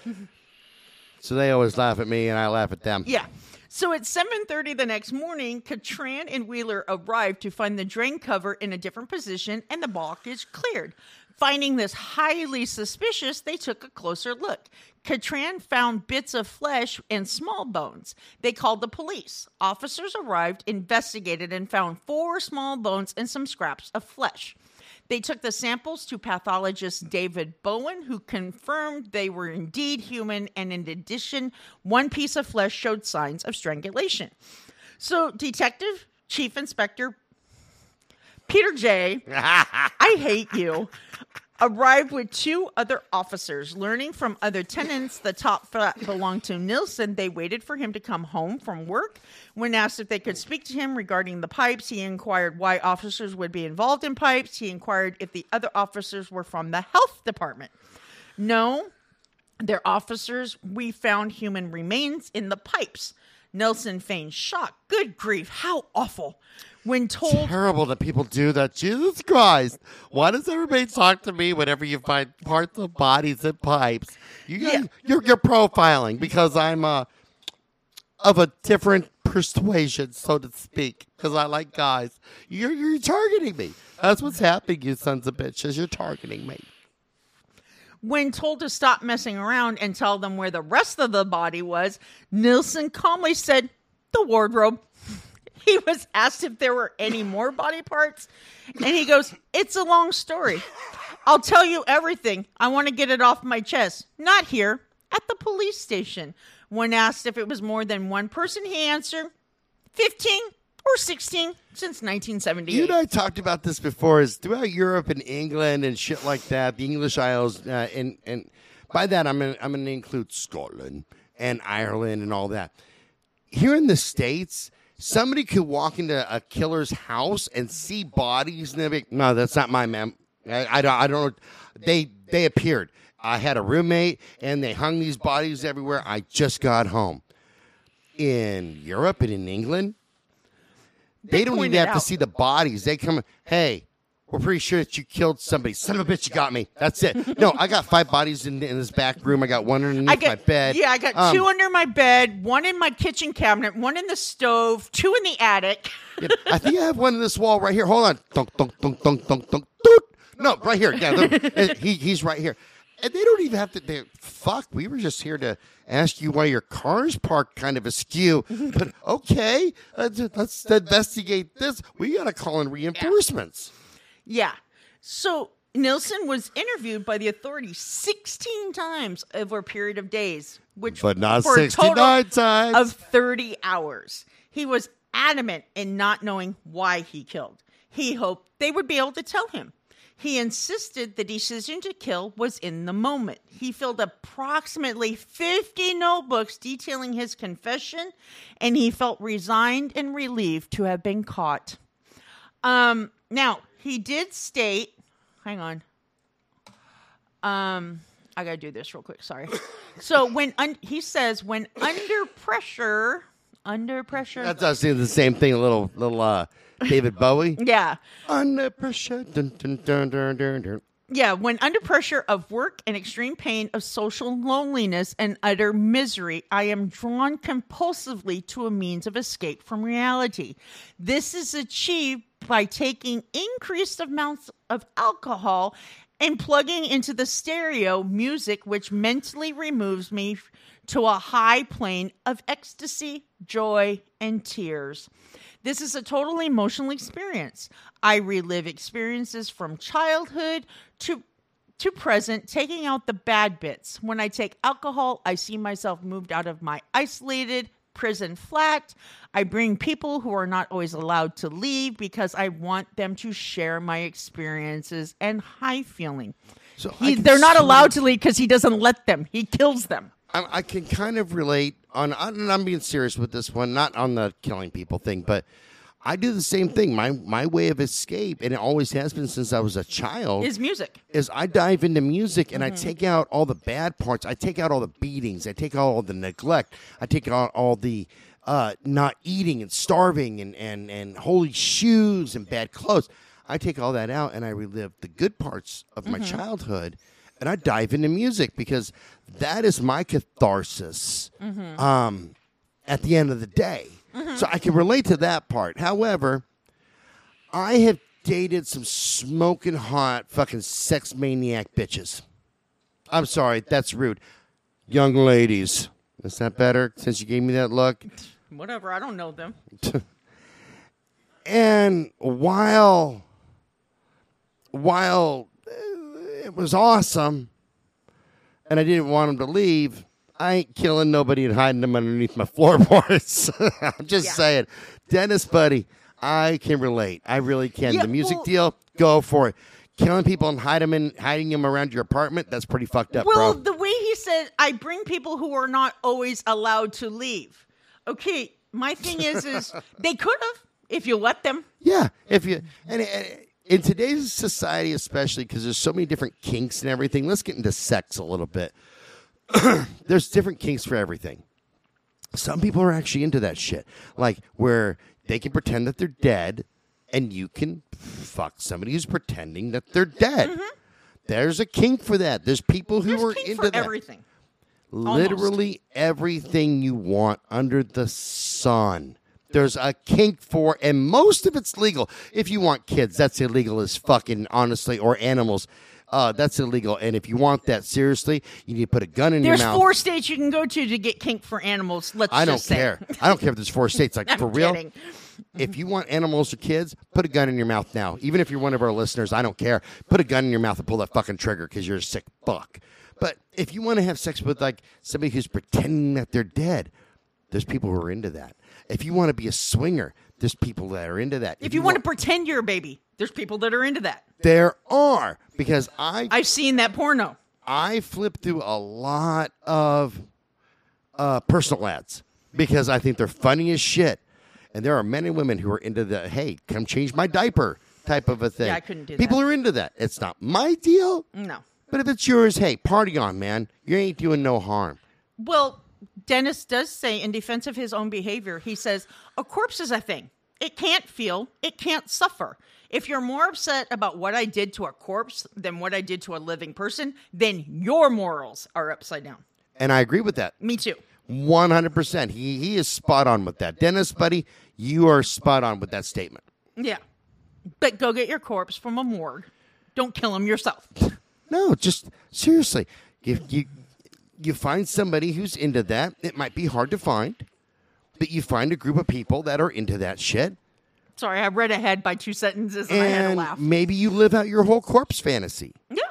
So they always laugh at me, and I laugh at them.
Yeah. So at 7:30 the next morning, Cattran and Wheeler arrived to find the drain cover in a different position and the blockage cleared. Finding this highly suspicious, they took a closer look. Cattran found bits of flesh and small bones. They called the police. Officers arrived, investigated, and found four small bones and some scraps of flesh. They took the samples to pathologist David Bowen, who confirmed they were indeed human, and in addition, one piece of flesh showed signs of strangulation. So, Detective Chief Inspector Peter J. I hate you. Arrived with two other officers. Learning from other tenants the top flat belonged to Nilsen, they waited for him to come home from work. When asked if they could speak to him regarding the pipes, he inquired why officers would be involved in pipes. He inquired if the other officers were from the health department. No, they're officers. We found human remains in the pipes. Nelson feigned shock. Good grief, how awful. When told
Terrible that people do that. Jesus Christ! Why does everybody talk to me whenever you find parts of bodies and pipes? You
Yeah.
you're, you're profiling because I'm uh, of a different persuasion, so to speak. Because I like guys. You're you're targeting me. That's what's happening, you sons of bitches. You're targeting me.
When told to stop messing around and tell them where the rest of the body was, Nilsen calmly said, The wardrobe. He was asked if there were any more body parts, and he goes, It's a long story. I'll tell you everything. I want to get it off my chest. Not here, at the police station. When asked if it was more than one person, he answered, 15 or 16 since 1978.
You and I talked about this before. Is throughout Europe and England and shit like that, the English Isles, uh, and and by that I'm gonna, I'm going to include Scotland and Ireland and all that. Here in the states, somebody could walk into a killer's house and see bodies, and they'd be, "No, that's not my man. I, I don't. I don't. know. They they appeared." I had a roommate, and they hung these bodies everywhere. I just got home. In Europe and in England, they, don't even have to see the bodies. They come, hey, we're pretty sure that you killed somebody. Son of a bitch, you got me. That's it. No, I got five bodies in, in this back room. I got one underneath
got
my bed.
Yeah, I got
Um,
two under my bed, one in my kitchen cabinet, one in the stove, two in the attic.
Yeah, I think I have one in this wall right here. Hold on. Dunk, dunk, dunk, dunk, dunk, dunk, doot. No, right here. Yeah, he, he's right here. And they don't even have to. They, fuck, we were just here to ask you why your car's parked kind of askew. But okay, uh, let's investigate this. We got to call in reinforcements.
Yeah. So Nilsen was interviewed by the authorities 16 times over a period of days, which
But not
for a total
69 times.
of 30 hours. He was adamant in not knowing why he killed. He hoped they would be able to tell him. He insisted the decision to kill was in the moment. He filled approximately 50 notebooks detailing his confession, and he felt resigned and relieved to have been caught. Um, now he did state, hang on. Um, I gotta do this real quick. Sorry. So when un- he says when under pressure, under pressure,
that does do the same thing. A little, little uh, David Bowie.
yeah,
Under pressure. Dun, dun, dun, dun, dun, dun.
yeah, when under pressure of work and extreme pain of social loneliness and utter misery, I am drawn compulsively to a means of escape from reality. This is achieved by taking increased amounts of alcohol and plugging into the stereo music, which mentally removes me to a high plane of ecstasy, joy, and tears. This is a total emotional experience. I relive experiences from childhood to to present, taking out the bad bits. When I take alcohol, I see myself moved out of my isolated prison flat. I bring people who are not always allowed to leave because I want them to share my experiences and high feeling.
So
He, they're not allowed to leave because he doesn't let them. He kills them.
I, I can kind of relate on. And I'm being serious with this one, not on the killing people thing, but I do the same thing. My my way of escape, and it always has been since I was a child,
Is music.
is I dive into music and I take out all the bad parts. I take out all the beatings. I take out all the neglect. I take out all the uh, not eating and starving and, and, and holy shoes and bad clothes. I take all that out and I relive the good parts of my childhood and I dive into music because that is my catharsis um, at the end of the day. So I can relate to that part. However, I have dated some smoking hot fucking sex maniac bitches. I'm sorry, that's rude. Young ladies. Is that better since you gave me that look?
Whatever. I don't know them.
And while while it was awesome and I didn't want them to leave, I ain't killing nobody and hiding them underneath my floorboards. I'm just
Yeah.
saying. Dennis, buddy, I can relate. I really can.
Yeah,
the music
well-
deal, go for it. Killing people and hide them in, hiding them around your apartment, that's pretty fucked up,
Well,
bro.
the way he said, I bring people who are not always allowed to leave. Okay, my thing is, is they could have if you let them.
Yeah, if you and, and in today's society, especially because there's so many different kinks and everything. Let's get into sex a little bit. there's different kinks for everything. Some people are actually into that shit, like where they can pretend that they're dead, and you can fuck somebody who's pretending that they're dead. There's a kink for that. There's people who
Mm-hmm. There's
are into that
everything.
literally everything you want under the sun. There's a kink for, and most of it's legal. If you want kids, that's illegal as fucking honestly, or animals, uh, that's illegal. And if you want that seriously, you need to put a gun in
There's
your mouth.
There's four states you can go to to get kink for animals. Let's
I don't care. I don't care if there's four states. Like for real,
kidding.
if you want animals or kids, put a gun in your mouth now. Even if you're one of our listeners, I don't care. Put a gun in your mouth and pull that fucking trigger because you're a sick fuck. But if you want to have sex with like somebody who's pretending that they're dead, there's people who are into that. If you want to be a swinger, there's people that are into that.
If you want to pretend you're a baby, there's people that are into that.
there are because I
I've seen that porno.
I flip through a lot of uh, personal ads because I think they're funny as shit. And there are men and women who are into the hey, come change my diaper type of a thing.
Yeah, I couldn't do
People
that.
are into that. It's not my deal,
No.
But if it's yours, hey, party on, man. You ain't doing no harm.
Well, Dennis does say, in defense of his own behavior, he says, A corpse is a thing. It can't feel, it can't suffer. If you're more upset about what I did to a corpse than what I did to a living person, then your morals are upside down.
And I agree with that.
Me too.
100%. He, he is spot on with that. Dennis, buddy, you are spot on with that statement.
Yeah. But go get your corpse from a morgue. Don't kill him yourself.
No, just seriously. If you you find somebody who's into that, it might be hard to find, but you find a group of people that are into that shit,
Sorry, I read ahead by two sentences and, I had to laugh.
maybe you live out your whole corpse fantasy.
Yeah.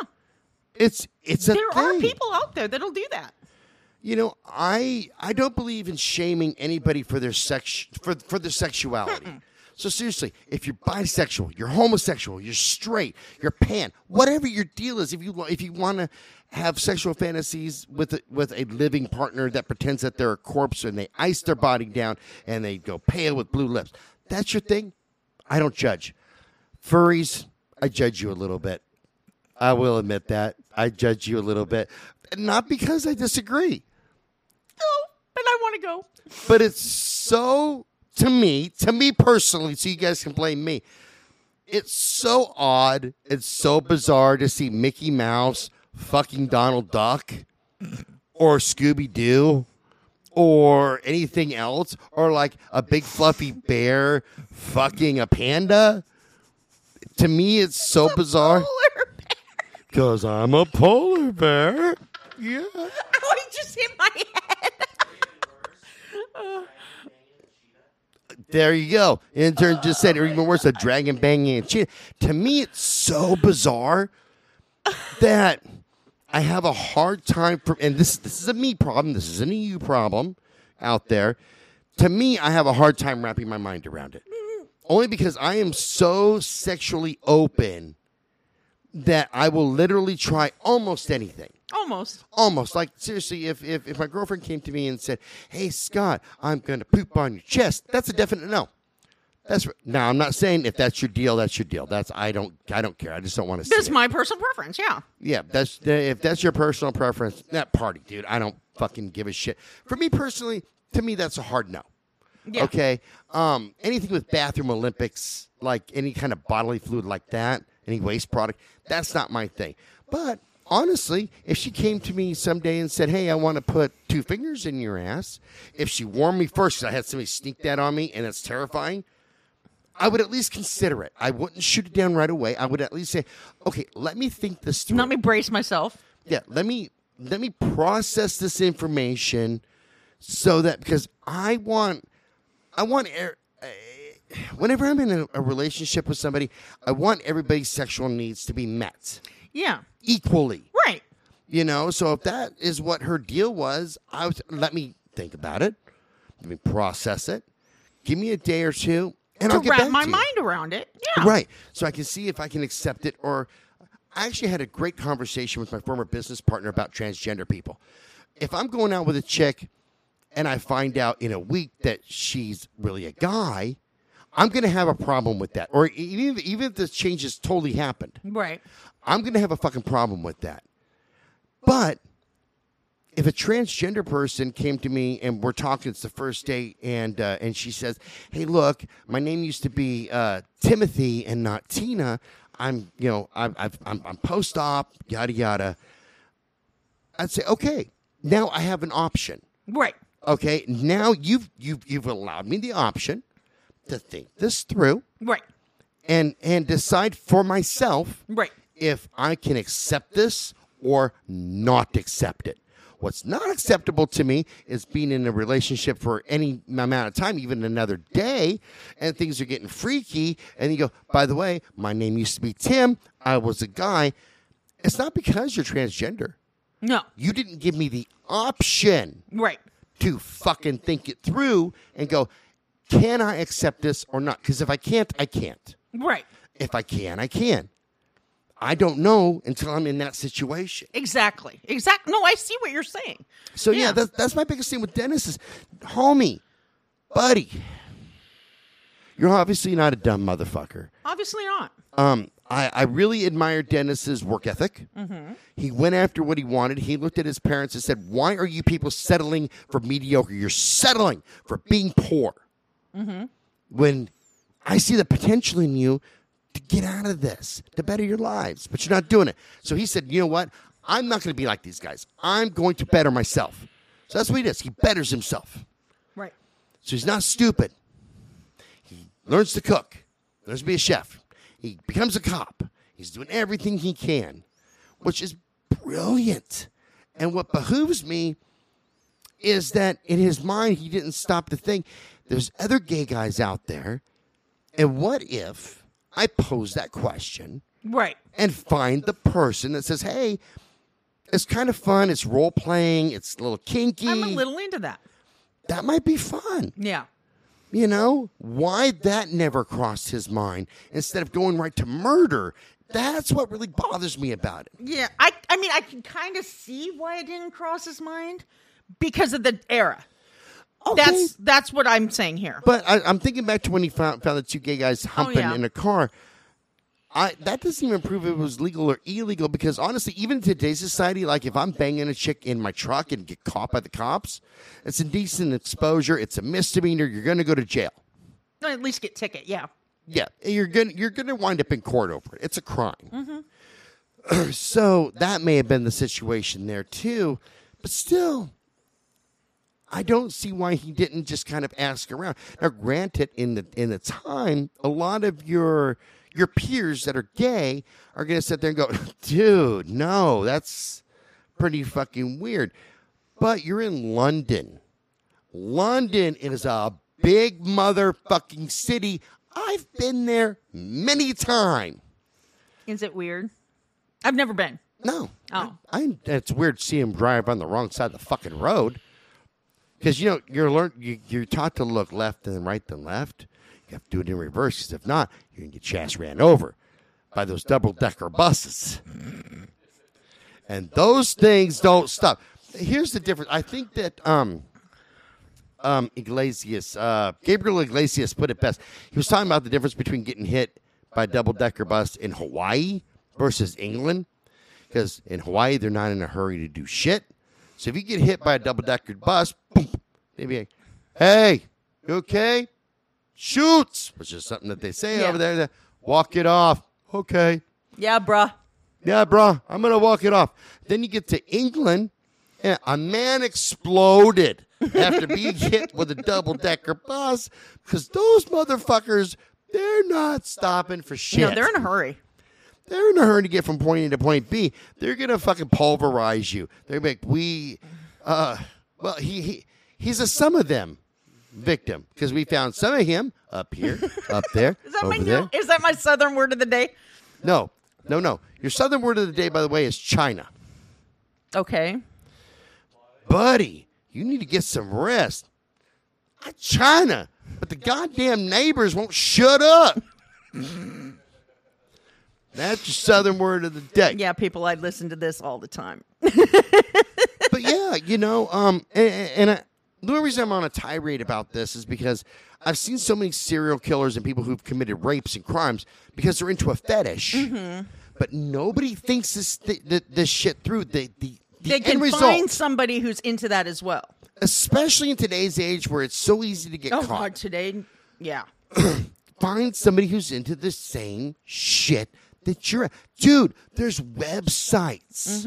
It's it's a
There are people out there that'll do that.
You know, I I don't believe in shaming anybody for their sex for for their sexuality. So seriously, if you're bisexual, you're homosexual, you're straight, you're pan, whatever your deal is, if you if you want to have sexual fantasies with a, with a living partner that pretends that they're a corpse and they ice their body down and they go pale with blue lips, that's your thing. I don't judge. Furries, I judge you a little bit. I will admit that. I judge you a little bit. Not because I disagree,
Oh, but I want to go.
but it's so, to me, to me personally, so you guys can blame me, it's so odd. It's so bizarre to see Mickey Mouse fucking Donald Duck or Scooby Doo or anything else or like a big fluffy bear fucking a panda. To me, it's so bizarre. Because I'm a polar bear. Yeah.
Oh, I just hit my head.
There you go. Intern just said, or even worse, a dragon banging a cheetah. To me, it's so bizarre that I have a hard time. And this this is a me problem. This isn't a you problem out there. To me, I have a hard time wrapping my mind around it. Only because I am so sexually open that I will literally try almost anything
Almost.
almost like seriously if, if if my girlfriend came to me and said hey scott i'm going to poop on your chest that's a definite no that's now i'm not saying if that's your deal that's your deal that's i don't i don't care i just don't want to
That's
see it.
my personal preference. Yeah.
yeah that's if that's your personal preference that party dude i don't fucking give a shit for me personally to me that's a hard no
Yeah.
Okay. Um, anything with bathroom Olympics, like any kind of bodily fluid like that, any waste product, that's not my thing. But honestly, if she came to me someday and said, "Hey, I want to put two fingers in your ass," if she warned me first, I had somebody sneak that on me, and it's terrifying. I would at least consider it. I wouldn't shoot it down right away. I would at least say, "Okay, let me think this through."
Let me brace myself.
yeah let me let me process this information so that because i want i want er- uh, whenever i'm in a, a relationship with somebody i want everybody's sexual needs to be met
Yeah.
equally
Right.
you know so if that is what her deal was i was let me think about it let me process it give me a day or two and
To
i'll get
wrap
back
my mind around it. Yeah.
Right. So I can see if I can accept it or I actually had a great conversation with my former business partner about transgender people. If I'm going out with a chick and I find out in a week that she's really a guy, I'm going to have a problem with that. Or even even if the change has totally happened,
Right.
I'm going to have a fucking problem with that. But if a transgender person came to me and we're talking, it's the first date, and uh, and she says, "Hey, look, my name used to be uh, Timothy and not Tina. I'm, you know, I've, I've, I'm, I'm post-op, yada yada." I'd say, "Okay, now I have an option.
Right.
Okay, now you've you've you've allowed me the option to think this through
Right.
and and decide for myself."
Right.
if I can accept this or not accept it. What's not acceptable to me is being in a relationship for any amount of time, even another day, and things are getting freaky. And you go, by the way, my name used to be Tim. I was a guy. It's not because you're transgender.
No.
You didn't give me the option
Right.
to fucking think it through and go, can I accept this or not? Because if I can't, I can't.
Right.
If I can, I can. I don't know until I'm in that situation.
Exactly. Exactly. No, I see what you're saying.
So yeah,
Yeah.
that's that's my biggest thing with Dennis is, homie, buddy, you're obviously not a dumb motherfucker.
Obviously not.
Um, I, I really admire Dennis's work ethic. He went after what he wanted. He looked at his parents and said, Why are you people settling for mediocre? You're settling for being poor. When I see the potential in you to get out of this, to better your lives, but you're not doing it. So he said, You know what? I'm not going to be like these guys. I'm going to better myself. So that's what he does. He betters himself.
Right.
So he's not stupid. He learns to cook, learns to be a chef. He becomes a cop. He's doing everything he can, which is brilliant. And what behooves me is that in his mind, he didn't stop to think there's other gay guys out there. And what if I pose that question
Right.
and find the person that says, hey, it's kind of fun. It's role playing. It's a little kinky.
I'm a little into that.
that might be fun.
Yeah.
You know, why that never crossed his mind instead of going right to murder. That's what really bothers me about it.
Yeah. I I mean I can kind of see why it didn't cross his mind because of the era.
Okay.
That's that's what I'm saying here.
but I, I'm thinking back to when he found, found the two gay guys oh, humping
yeah.
in a car. I, that doesn't even prove it was legal or illegal because honestly, even in today's society, like if I'm banging a chick in my truck and get caught by the cops, it's indecent exposure. It's a misdemeanor. You're going to go to jail.
Or at least get ticket. Yeah.
Yeah, you're gonna you're gonna wind up in court over it. It's a crime. Mm-hmm. so that may have been the situation there too, but still, I don't see why he didn't just kind of ask around. Now, granted, in the in the time, a lot of your your peers that are gay are gonna sit there and go, "Dude, no, that's pretty fucking weird." But you're in London. London is a big motherfucking city. I've been there many times.
Is it weird? I've never been.
No.
Oh.
I, I, it's weird to see him drive on the wrong side of the fucking road. Because, you know, you're, learn, you, you're taught to look left and right than left. You have to do it in reverse, 'cause if not, you're to get ass ran over by those double decker buses. and those things don't stop. Here's the difference. I think that um, um, Iglesias, uh, Gabriel Iglesias put it best. He was talking about the difference between getting hit by a double decker bus in Hawaii versus England. Because in Hawaii, they're not in a hurry to do shit. So if you get hit by a double decker bus, boom, like, hey, you okay? Shoots, which is something that they say
Yeah.
over there. Walk it off. Okay.
Yeah, bruh.
Yeah, bro, I'm gonna walk it off. Then you get to England, and a man exploded after being hit with a double decker bus because those motherfuckers, they're not stopping for shit.
No, they're in a hurry.
They're in a hurry to get from point A to point B. They're gonna fucking pulverize you. They're like, we, uh, well, he, he he's a some of them victim because we found some of him up here, up there,
Is that
over
my
there.
is that my southern word of the day?
No, no, no. Your southern word of the day, by the way, is China.
Okay.
buddy, you need to get some rest. China, but the goddamn neighbors won't shut up. That's your southern word of the day.
Yeah, people, I listen to this all the time.
But yeah, you know, um, and, and I, the only reason I'm on a tirade about this is because I've seen so many serial killers and people who've committed rapes and crimes because they're into a fetish.
Mm-hmm.
But nobody thinks this th- th- this shit through. The the, the
They can
result,
find somebody who's into that as well.
especially in today's age where it's so easy to get
Oh,
caught.
God, today, yeah.
find somebody who's into the same shit that you're dude there's websites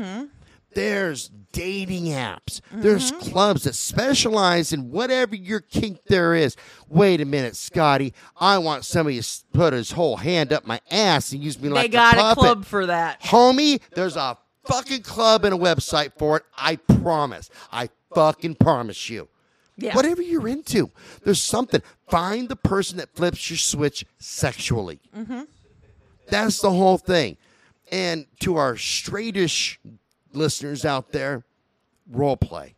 there's dating apps there's clubs that specialize in whatever your kink there is wait a minute scotty i want somebody to put his whole hand up my ass and use me like a puppet.
they got
a
a club for that.
homie there's a fucking club and a website for it i promise i fucking promise you
Yeah.
whatever you're into. There's something. Find the person that flips your switch sexually.
Mm-hmm.
That's the whole thing. And to our straightish listeners out there, role play.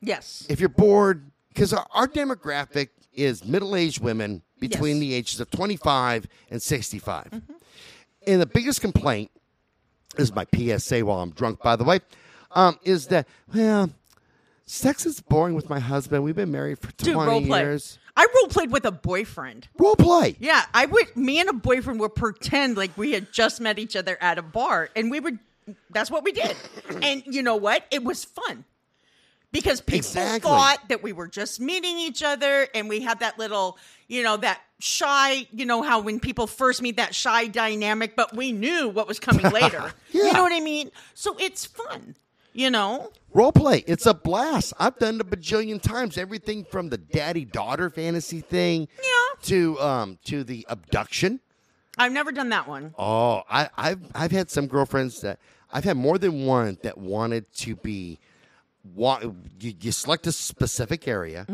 Yes.
If you're bored, because our, our demographic is middle aged women between
Yes.
the ages of 25 and 65.
Mm-hmm.
And the biggest complaint is my PSA while I'm drunk, by the way, um, is that, well, sex is boring with my husband. We've been married for 20
Dude, role play.
years.
I role played with a boyfriend.
Role play.
Yeah, I would. Me and a boyfriend would pretend like we had just met each other at a bar, and we would. That's what we did. And you know what? It was fun because people
Exactly.
thought that we were just meeting each other, and we had that little, you know, that shy. You know how when people first meet that shy dynamic, but we knew what was coming later.
Yeah.
You know what I mean? So it's fun. You know.
Role play. It's a blast. I've done it a bajillion times. Everything from the daddy daughter fantasy thing
Yeah.
to um to the abduction.
I've never done that one.
Oh, I, I've I've had some girlfriends that I've had more than one that wanted to be. Wa- you, you select a specific area,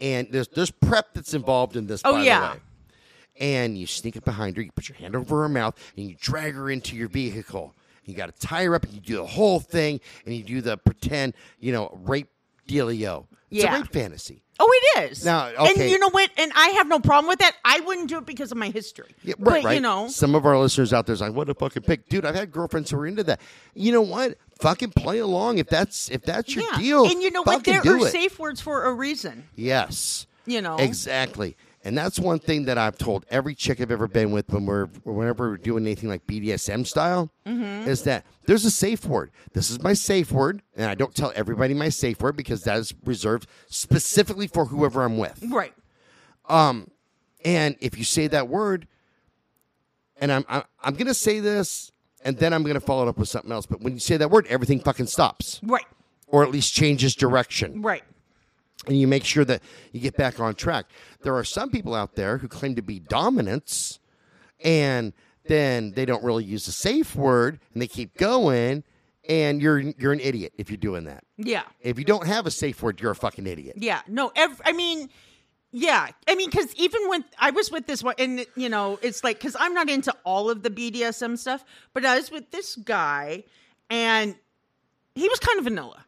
and there's there's prep that's involved in this.
Mm-hmm. Oh,
by
yeah.
the way. And you sneak up behind her, you put your hand over her mouth, and you drag her into your vehicle. You got to tie her up, and you do the whole thing, and you do the pretend, you know, rape dealio. It's
Yeah.
a rape fantasy.
Oh, it is.
Now,
and you know what? And I have no problem with that. I wouldn't do it because of my history.
Yeah,
but
right, right.
you know,
some of our listeners out there's like, what a fucking pick, dude. I've had girlfriends who are into that. You know what? Fucking play along if that's if that's your
yeah.
deal.
And you know what? There are
it.
safe words for a reason.
Yes,
You know.
exactly. And that's one thing that I've told every chick I've ever been with when we're whenever we're doing anything like BDSM style
Mm-hmm.
is that there's a safe word. This is my safe word, and I don't tell everybody my safe word because that is reserved specifically for whoever I'm with.
Right.
And if you say that word, and I'm I'm, I'm going to say this, and then I'm going to follow it up with something else. But when you say that word, everything fucking stops,
Right.
or at least changes direction,
Right.
And you make sure that you get back on track. There are some people out there who claim to be dominants, and then they don't really use a safe word, and they keep going, and you're you're an idiot if you're doing that.
Yeah.
If you don't have a safe word, you're a fucking idiot.
Yeah. No. Ev- I mean, yeah. I mean, because even when I was with this one, and you know, it's like because I'm not into all of the BDSM stuff, but I was with this guy, and he was kind of vanilla,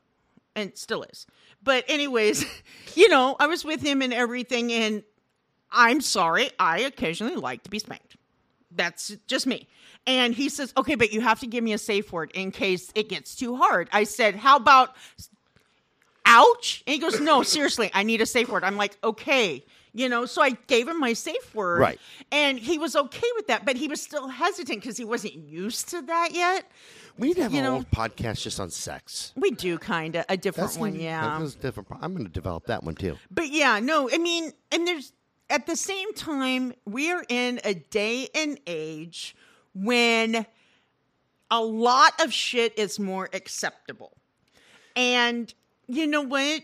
and still is. But anyways, you know, I was with him and everything, and I'm sorry, I occasionally like to be spanked. That's just me. And he says, okay, but you have to give me a safe word in case it gets too hard. I said, how about ouch? And he goes, no, seriously, I need a safe word. I'm like, okay. You know, so I gave him my safe word.
Right.
And he was okay with that, but he was still hesitant because he wasn't used to that yet.
We need to have
You
a
know-
whole podcast just on sex.
We do kind of a different one,
gonna-
yeah.
That's different. I'm going to develop that one too.
But yeah, no, I mean, and there's at the same time, we are in a day and age when a lot of shit is more acceptable. And you know what?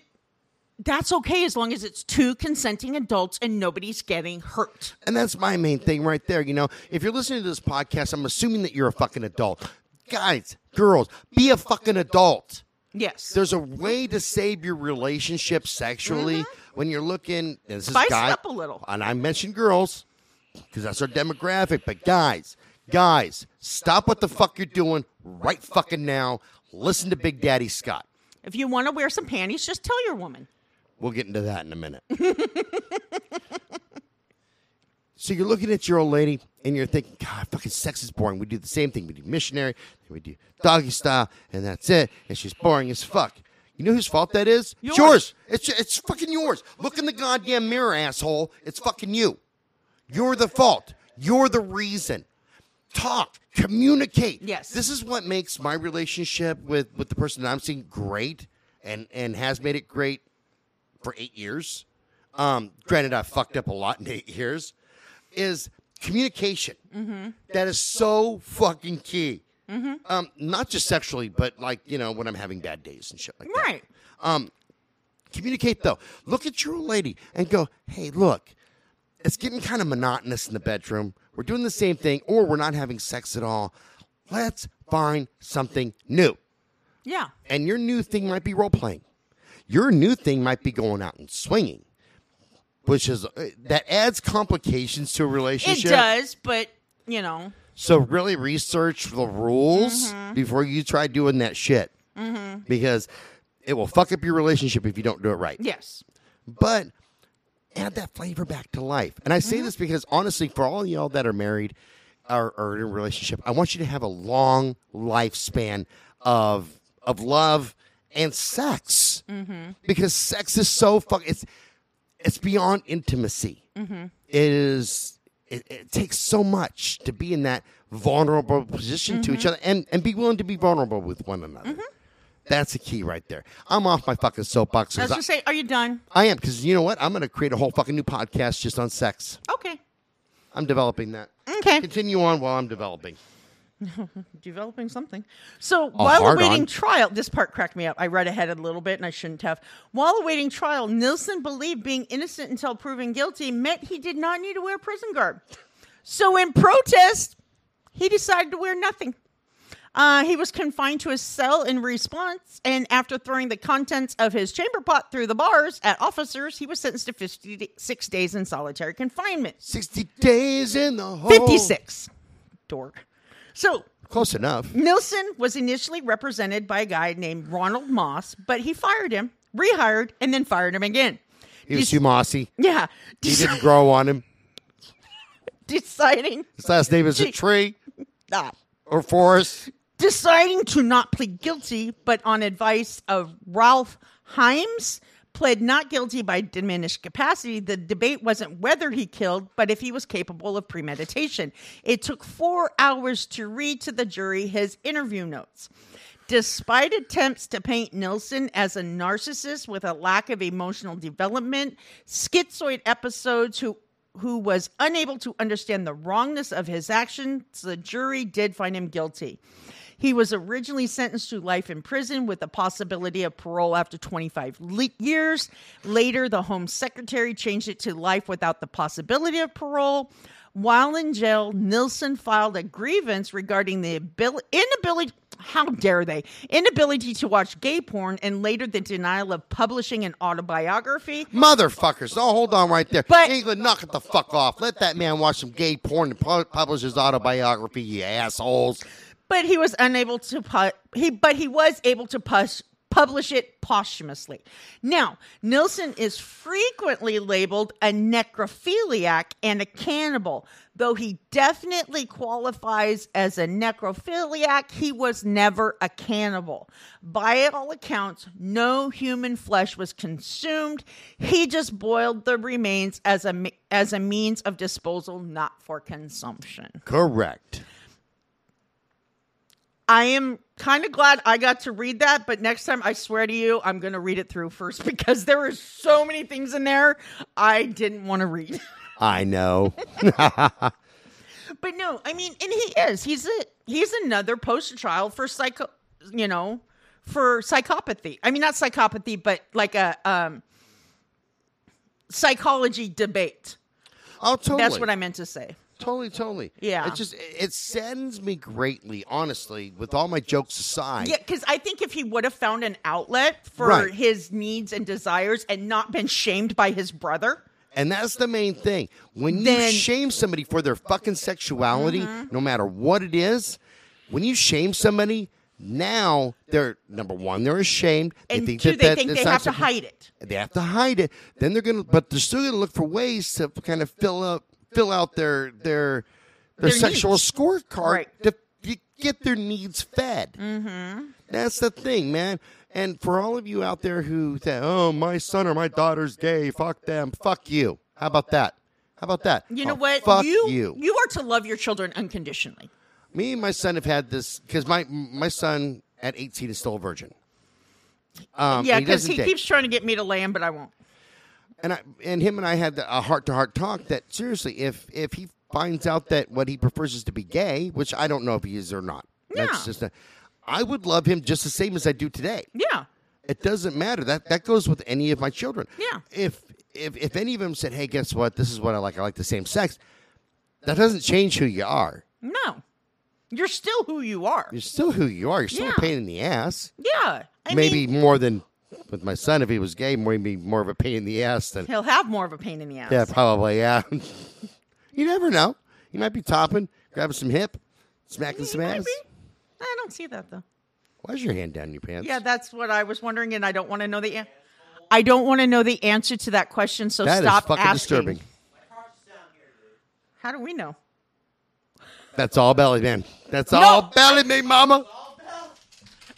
That's okay as long as it's two consenting adults and nobody's getting hurt.
And that's my main thing right there. You know, if you're listening to this podcast, I'm assuming that you're a fucking adult. Guys, girls, be a fucking adult.
Yes.
There's a way to save your relationship sexually when you're looking. This is
Mm-hmm. Spice
guy,
up a little.
And I mentioned girls because that's our demographic. But guys, guys, stop what the fuck you're doing right fucking now. Listen to Big Daddy Scott.
if you want to wear some panties, just tell your woman.
We'll get into that in a minute. so you're looking at your old lady and you're thinking, God, fucking sex is boring. We do the same thing. We do missionary, then we do doggy style, and that's it. And she's boring as fuck. You know whose fault that is? It's
Yours.
yours. It's it's fucking yours. Look in the goddamn mirror, asshole. It's fucking you. You're the fault. You're the reason. Talk, communicate.
Yes.
This is what makes my relationship with with the person that I'm seeing great and and has made it great for eight years. Um, granted, I fucked up a lot in eight years. Is communication That is so fucking key. Um, not just sexually, but like you know when I'm having bad days and shit like that.
Right.
Um, communicate though. Look at your old lady and go, hey, look, it's getting kind of monotonous in the bedroom. We're doing the same thing, or we're not having sex at all. Let's find something new.
Yeah.
And your new thing might be role playing. Your new thing might be going out and swinging, which is uh, that adds complications to a relationship.
It does, but you know,
So really research the rules
Mm-hmm.
before you try doing that shit, because it will fuck up your relationship if you don't do it right.
yes.
But add that flavor back to life. And I say this because honestly, for all y'all that are married or, or in a relationship, I want you to have a long lifespan of of love and sex because sex is so fuck. It's it's beyond intimacy.
Mm-hmm.
It is. It, it takes so much to be in that vulnerable position to
Mm-hmm.
each other and and be willing to be vulnerable with one another. That's the key right there. I'm off my fucking soapbox.
I was gonna say, are you done?
I, I am because you know what? I'm going to create a whole fucking new podcast just on sex.
Okay.
I'm developing that.
Okay.
Continue on while I'm developing.
Developing something. So while
hard
awaiting
on.
trial, this part cracked me up. I read ahead a little bit and I shouldn't have. While awaiting trial, Nilsen believed being innocent until proven guilty meant he did not need to wear prison garb. So in protest, he decided to wear nothing. Uh, he was confined to his cell in response, and after throwing the contents of his chamber pot through the bars at officers, he was sentenced to 56 days in solitary confinement.
60 days in the hole.
56. Dork. So
Close enough.
Nilsen was initially represented by a guy named Ronald Moss, but he fired him, rehired, and then fired him again.
He was
Dec-
too mossy.
Yeah.
He
deci-
didn't grow on him.
deciding
His last name is a tree
ah,
or forest.
deciding to not plead guilty, but on advice of Ralph Himes, pled not guilty by diminished capacity. The debate wasn't whether he killed, but if he was capable of premeditation. It took four hours to read to the jury his interview notes. Despite attempts to paint Nilsen as a narcissist with a lack of emotional development, schizoid episodes who who was unable to understand the wrongness of his actions, the jury did find him guilty. He was originally sentenced to life in prison with the possibility of parole after 25 le- years. Later, the Home Secretary changed it to life without the possibility of parole. While in jail, Nilsen filed a grievance regarding the abil- inability, how dare they, inability to watch gay porn and later the denial of publishing an autobiography.
Motherfuckers. Oh, hold on right there.
But-
England, knock it the fuck off. Let that man watch some gay porn and publish his autobiography, you assholes.
But he was unable to pu- he but he was able to push publish it posthumously. Now, Nilsen is frequently labeled a necrophiliac and a cannibal. Though he definitely qualifies as a necrophiliac, he was never a cannibal. By all accounts, no human flesh was consumed. He just boiled the remains as a as a means of disposal, not for consumption.
Correct.
I am kind of glad I got to read that, but next time I swear to you, I'm going to read it through first because there were so many things in there I didn't want to read.
I know.
but no, I mean, and he is. He's a he's another poster child for psycho, you know, for psychopathy. I mean, not psychopathy, but like a um psychology debate.
Oh, totally.
That's what I meant to say.
Totally, totally.
Yeah.
It just it saddens me greatly, honestly, with all my jokes aside.
Yeah, because I think if he would have found an outlet for
Right.
his needs and desires and not been shamed by his brother,
And that's the main thing. When you
Then- Mm-hmm.
shame somebody for their fucking sexuality, no matter what it is, when you shame somebody, now they're number one, they're ashamed. They
and
think
two,
that
they
that
think they have to hide it.
They have to hide it. Then they're gonna, but they're still gonna look for ways to kind of fill up, fill out their their their,
Their
sexual scorecard
Right.
to get their needs fed. Mm-hmm. That's the thing, man. And for all of you out there who say, "Oh, my son or my daughter's gay," fuck them, fuck you. How about that? How about that?
You know
Oh,
what?
Fuck
you,
you.
you are to love your children unconditionally.
Me and my son have had this because my my son at 18 is still a virgin. Um,
yeah, because
doesn't
he keeps trying to get me to lay him, but I won't.
And I and him and I had a heart to heart talk that seriously, if if he finds out that what he prefers is to be gay, which I don't know if he is or not,
Yeah.
that's just a, I would love him just the same as I do today.
Yeah.
It doesn't matter. That that goes with any of my children.
Yeah.
If if if any of them said, "Hey, guess what? This is what I like. I like the same sex," that doesn't change who you are.
No. You're still who you are.
You're still who you are. You're still
Yeah.
a pain in the ass.
Yeah. I
maybe
mean,
more than with my son. If he was gay, he'd be more of a pain in the ass than
he'll have more of a pain in the ass.
Yeah, probably. Yeah. you never know. He might be topping, grabbing some hip, smacking some ass.
I don't see that though.
Why's your hand down your pants?
Yeah, that's what I was wondering, and I don't want to know the. An- I don't want to know the answer to that question, so
that is
stop
fucking
asking.
disturbing.
How do we know?
That's all belly, man. That's all belly, me mama.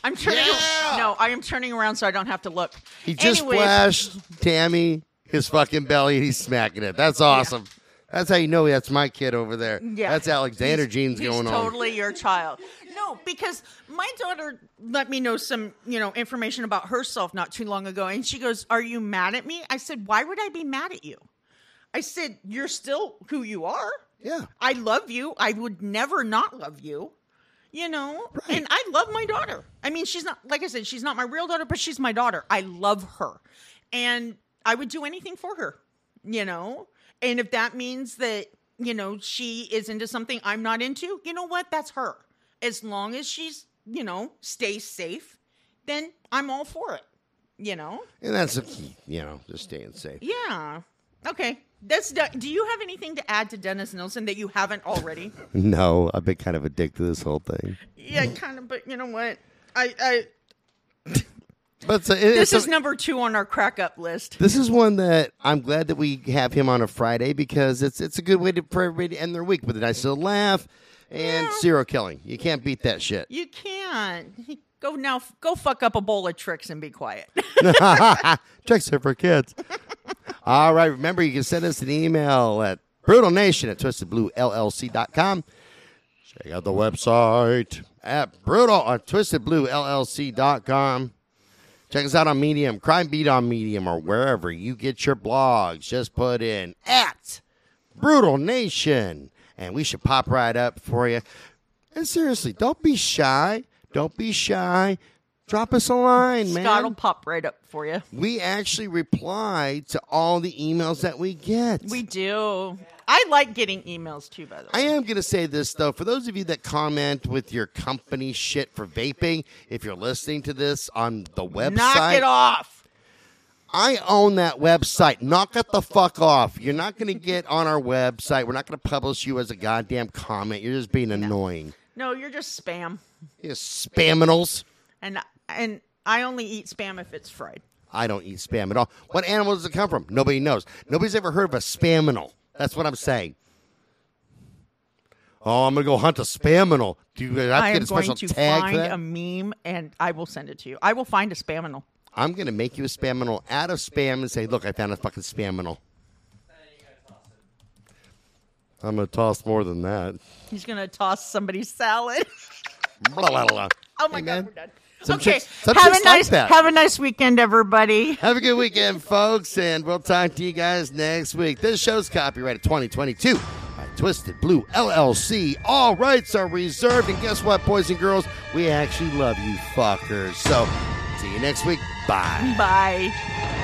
I'm turning.
Yeah!
No, I am turning around so I don't have to look.
He just
Anyways,
flashed Tammy his fucking belly and he's smacking it. That's awesome. That's how you know that's my kid over there.
Yeah.
That's Alexander
He's-
genes
he's
going on.
totally your child. No, because my daughter let me know some, you know, information about herself not too long ago, and she goes, "Are you mad at me?" I said, "Why would I be mad at you?" I said, "You're still who you are.
Yeah.
I love you. I would never not love you." You know, and I love my daughter. I mean, she's not like I said, she's not my real daughter, but she's my daughter. I love her, and I would do anything for her. You know, and if that means that you know she is into something I'm not into, you know what? That's her. As long as she's you know stays safe, then I'm all for it. You know.
And that's the key, you know, just staying safe.
Yeah. Okay. That's. Do you have anything to add to Dennis Nilsen that you haven't already?
No, I've been kind of addicted to this whole thing.
yeah, kind of. But you know what? I. I
But a-
this is
a-
number two on our crack up list.
This is one that I'm glad that we have him on a Friday because it's it's a good way to for everybody to end their week with a nice little laugh and serial killing. You can't beat that shit.
You can't. Go now. Go fuck up a bowl of tricks and be quiet.
Tricks are for kids. All right. Remember, you can send us an email at brutalnation at twistedbluellc.com. Check out the website at brutal on twistedbluellc.com. Check us out on Medium, Crime Beat on Medium, or wherever you get your blogs. Just put in at Brutal Nation, and we should pop right up for you. And seriously, don't be shy. Don't be shy. Drop us a line, man.
Scott will pop right up for you.
We actually reply to all the emails that we get.
We do. I like getting emails too. By the way.
I am going to say this though, for those of you that comment with your company shit for vaping, if you're listening to this on the website,
Knock it off.
I own that website. Knock it the fuck off. You're not going to get on our website. We're not going to publish you as a goddamn comment. You're just being annoying.
No, you're just spam.
You spaminals.
And and I only eat spam if it's fried.
I don't eat spam at all. What animal does it come from? Nobody knows. Nobody's ever heard of a spaminal. That's what I'm saying. Oh, I'm gonna go hunt a spaminal. Do you have
I
to
am
get a special
going to
tag for
find a meme and I will send it to you. I will find a spaminal.
I'm gonna make you a spaminal out of spam and say, "Look, I found a fucking spaminal." I'm gonna toss more than that.
He's gonna toss somebody's salad.
Blah, blah, blah.
Oh my
Hey,
god,
man.
we're done.
Some
okay,
chicks- some
have a
like
nice
that.
have a nice weekend, everybody.
Have a good weekend, folks, and we'll talk to you guys next week. This show's copyrighted 2022 by Twisted Blue LLC. All rights are reserved, and guess what, boys and girls? We actually love you fuckers. So, see you next week. Bye.
Bye.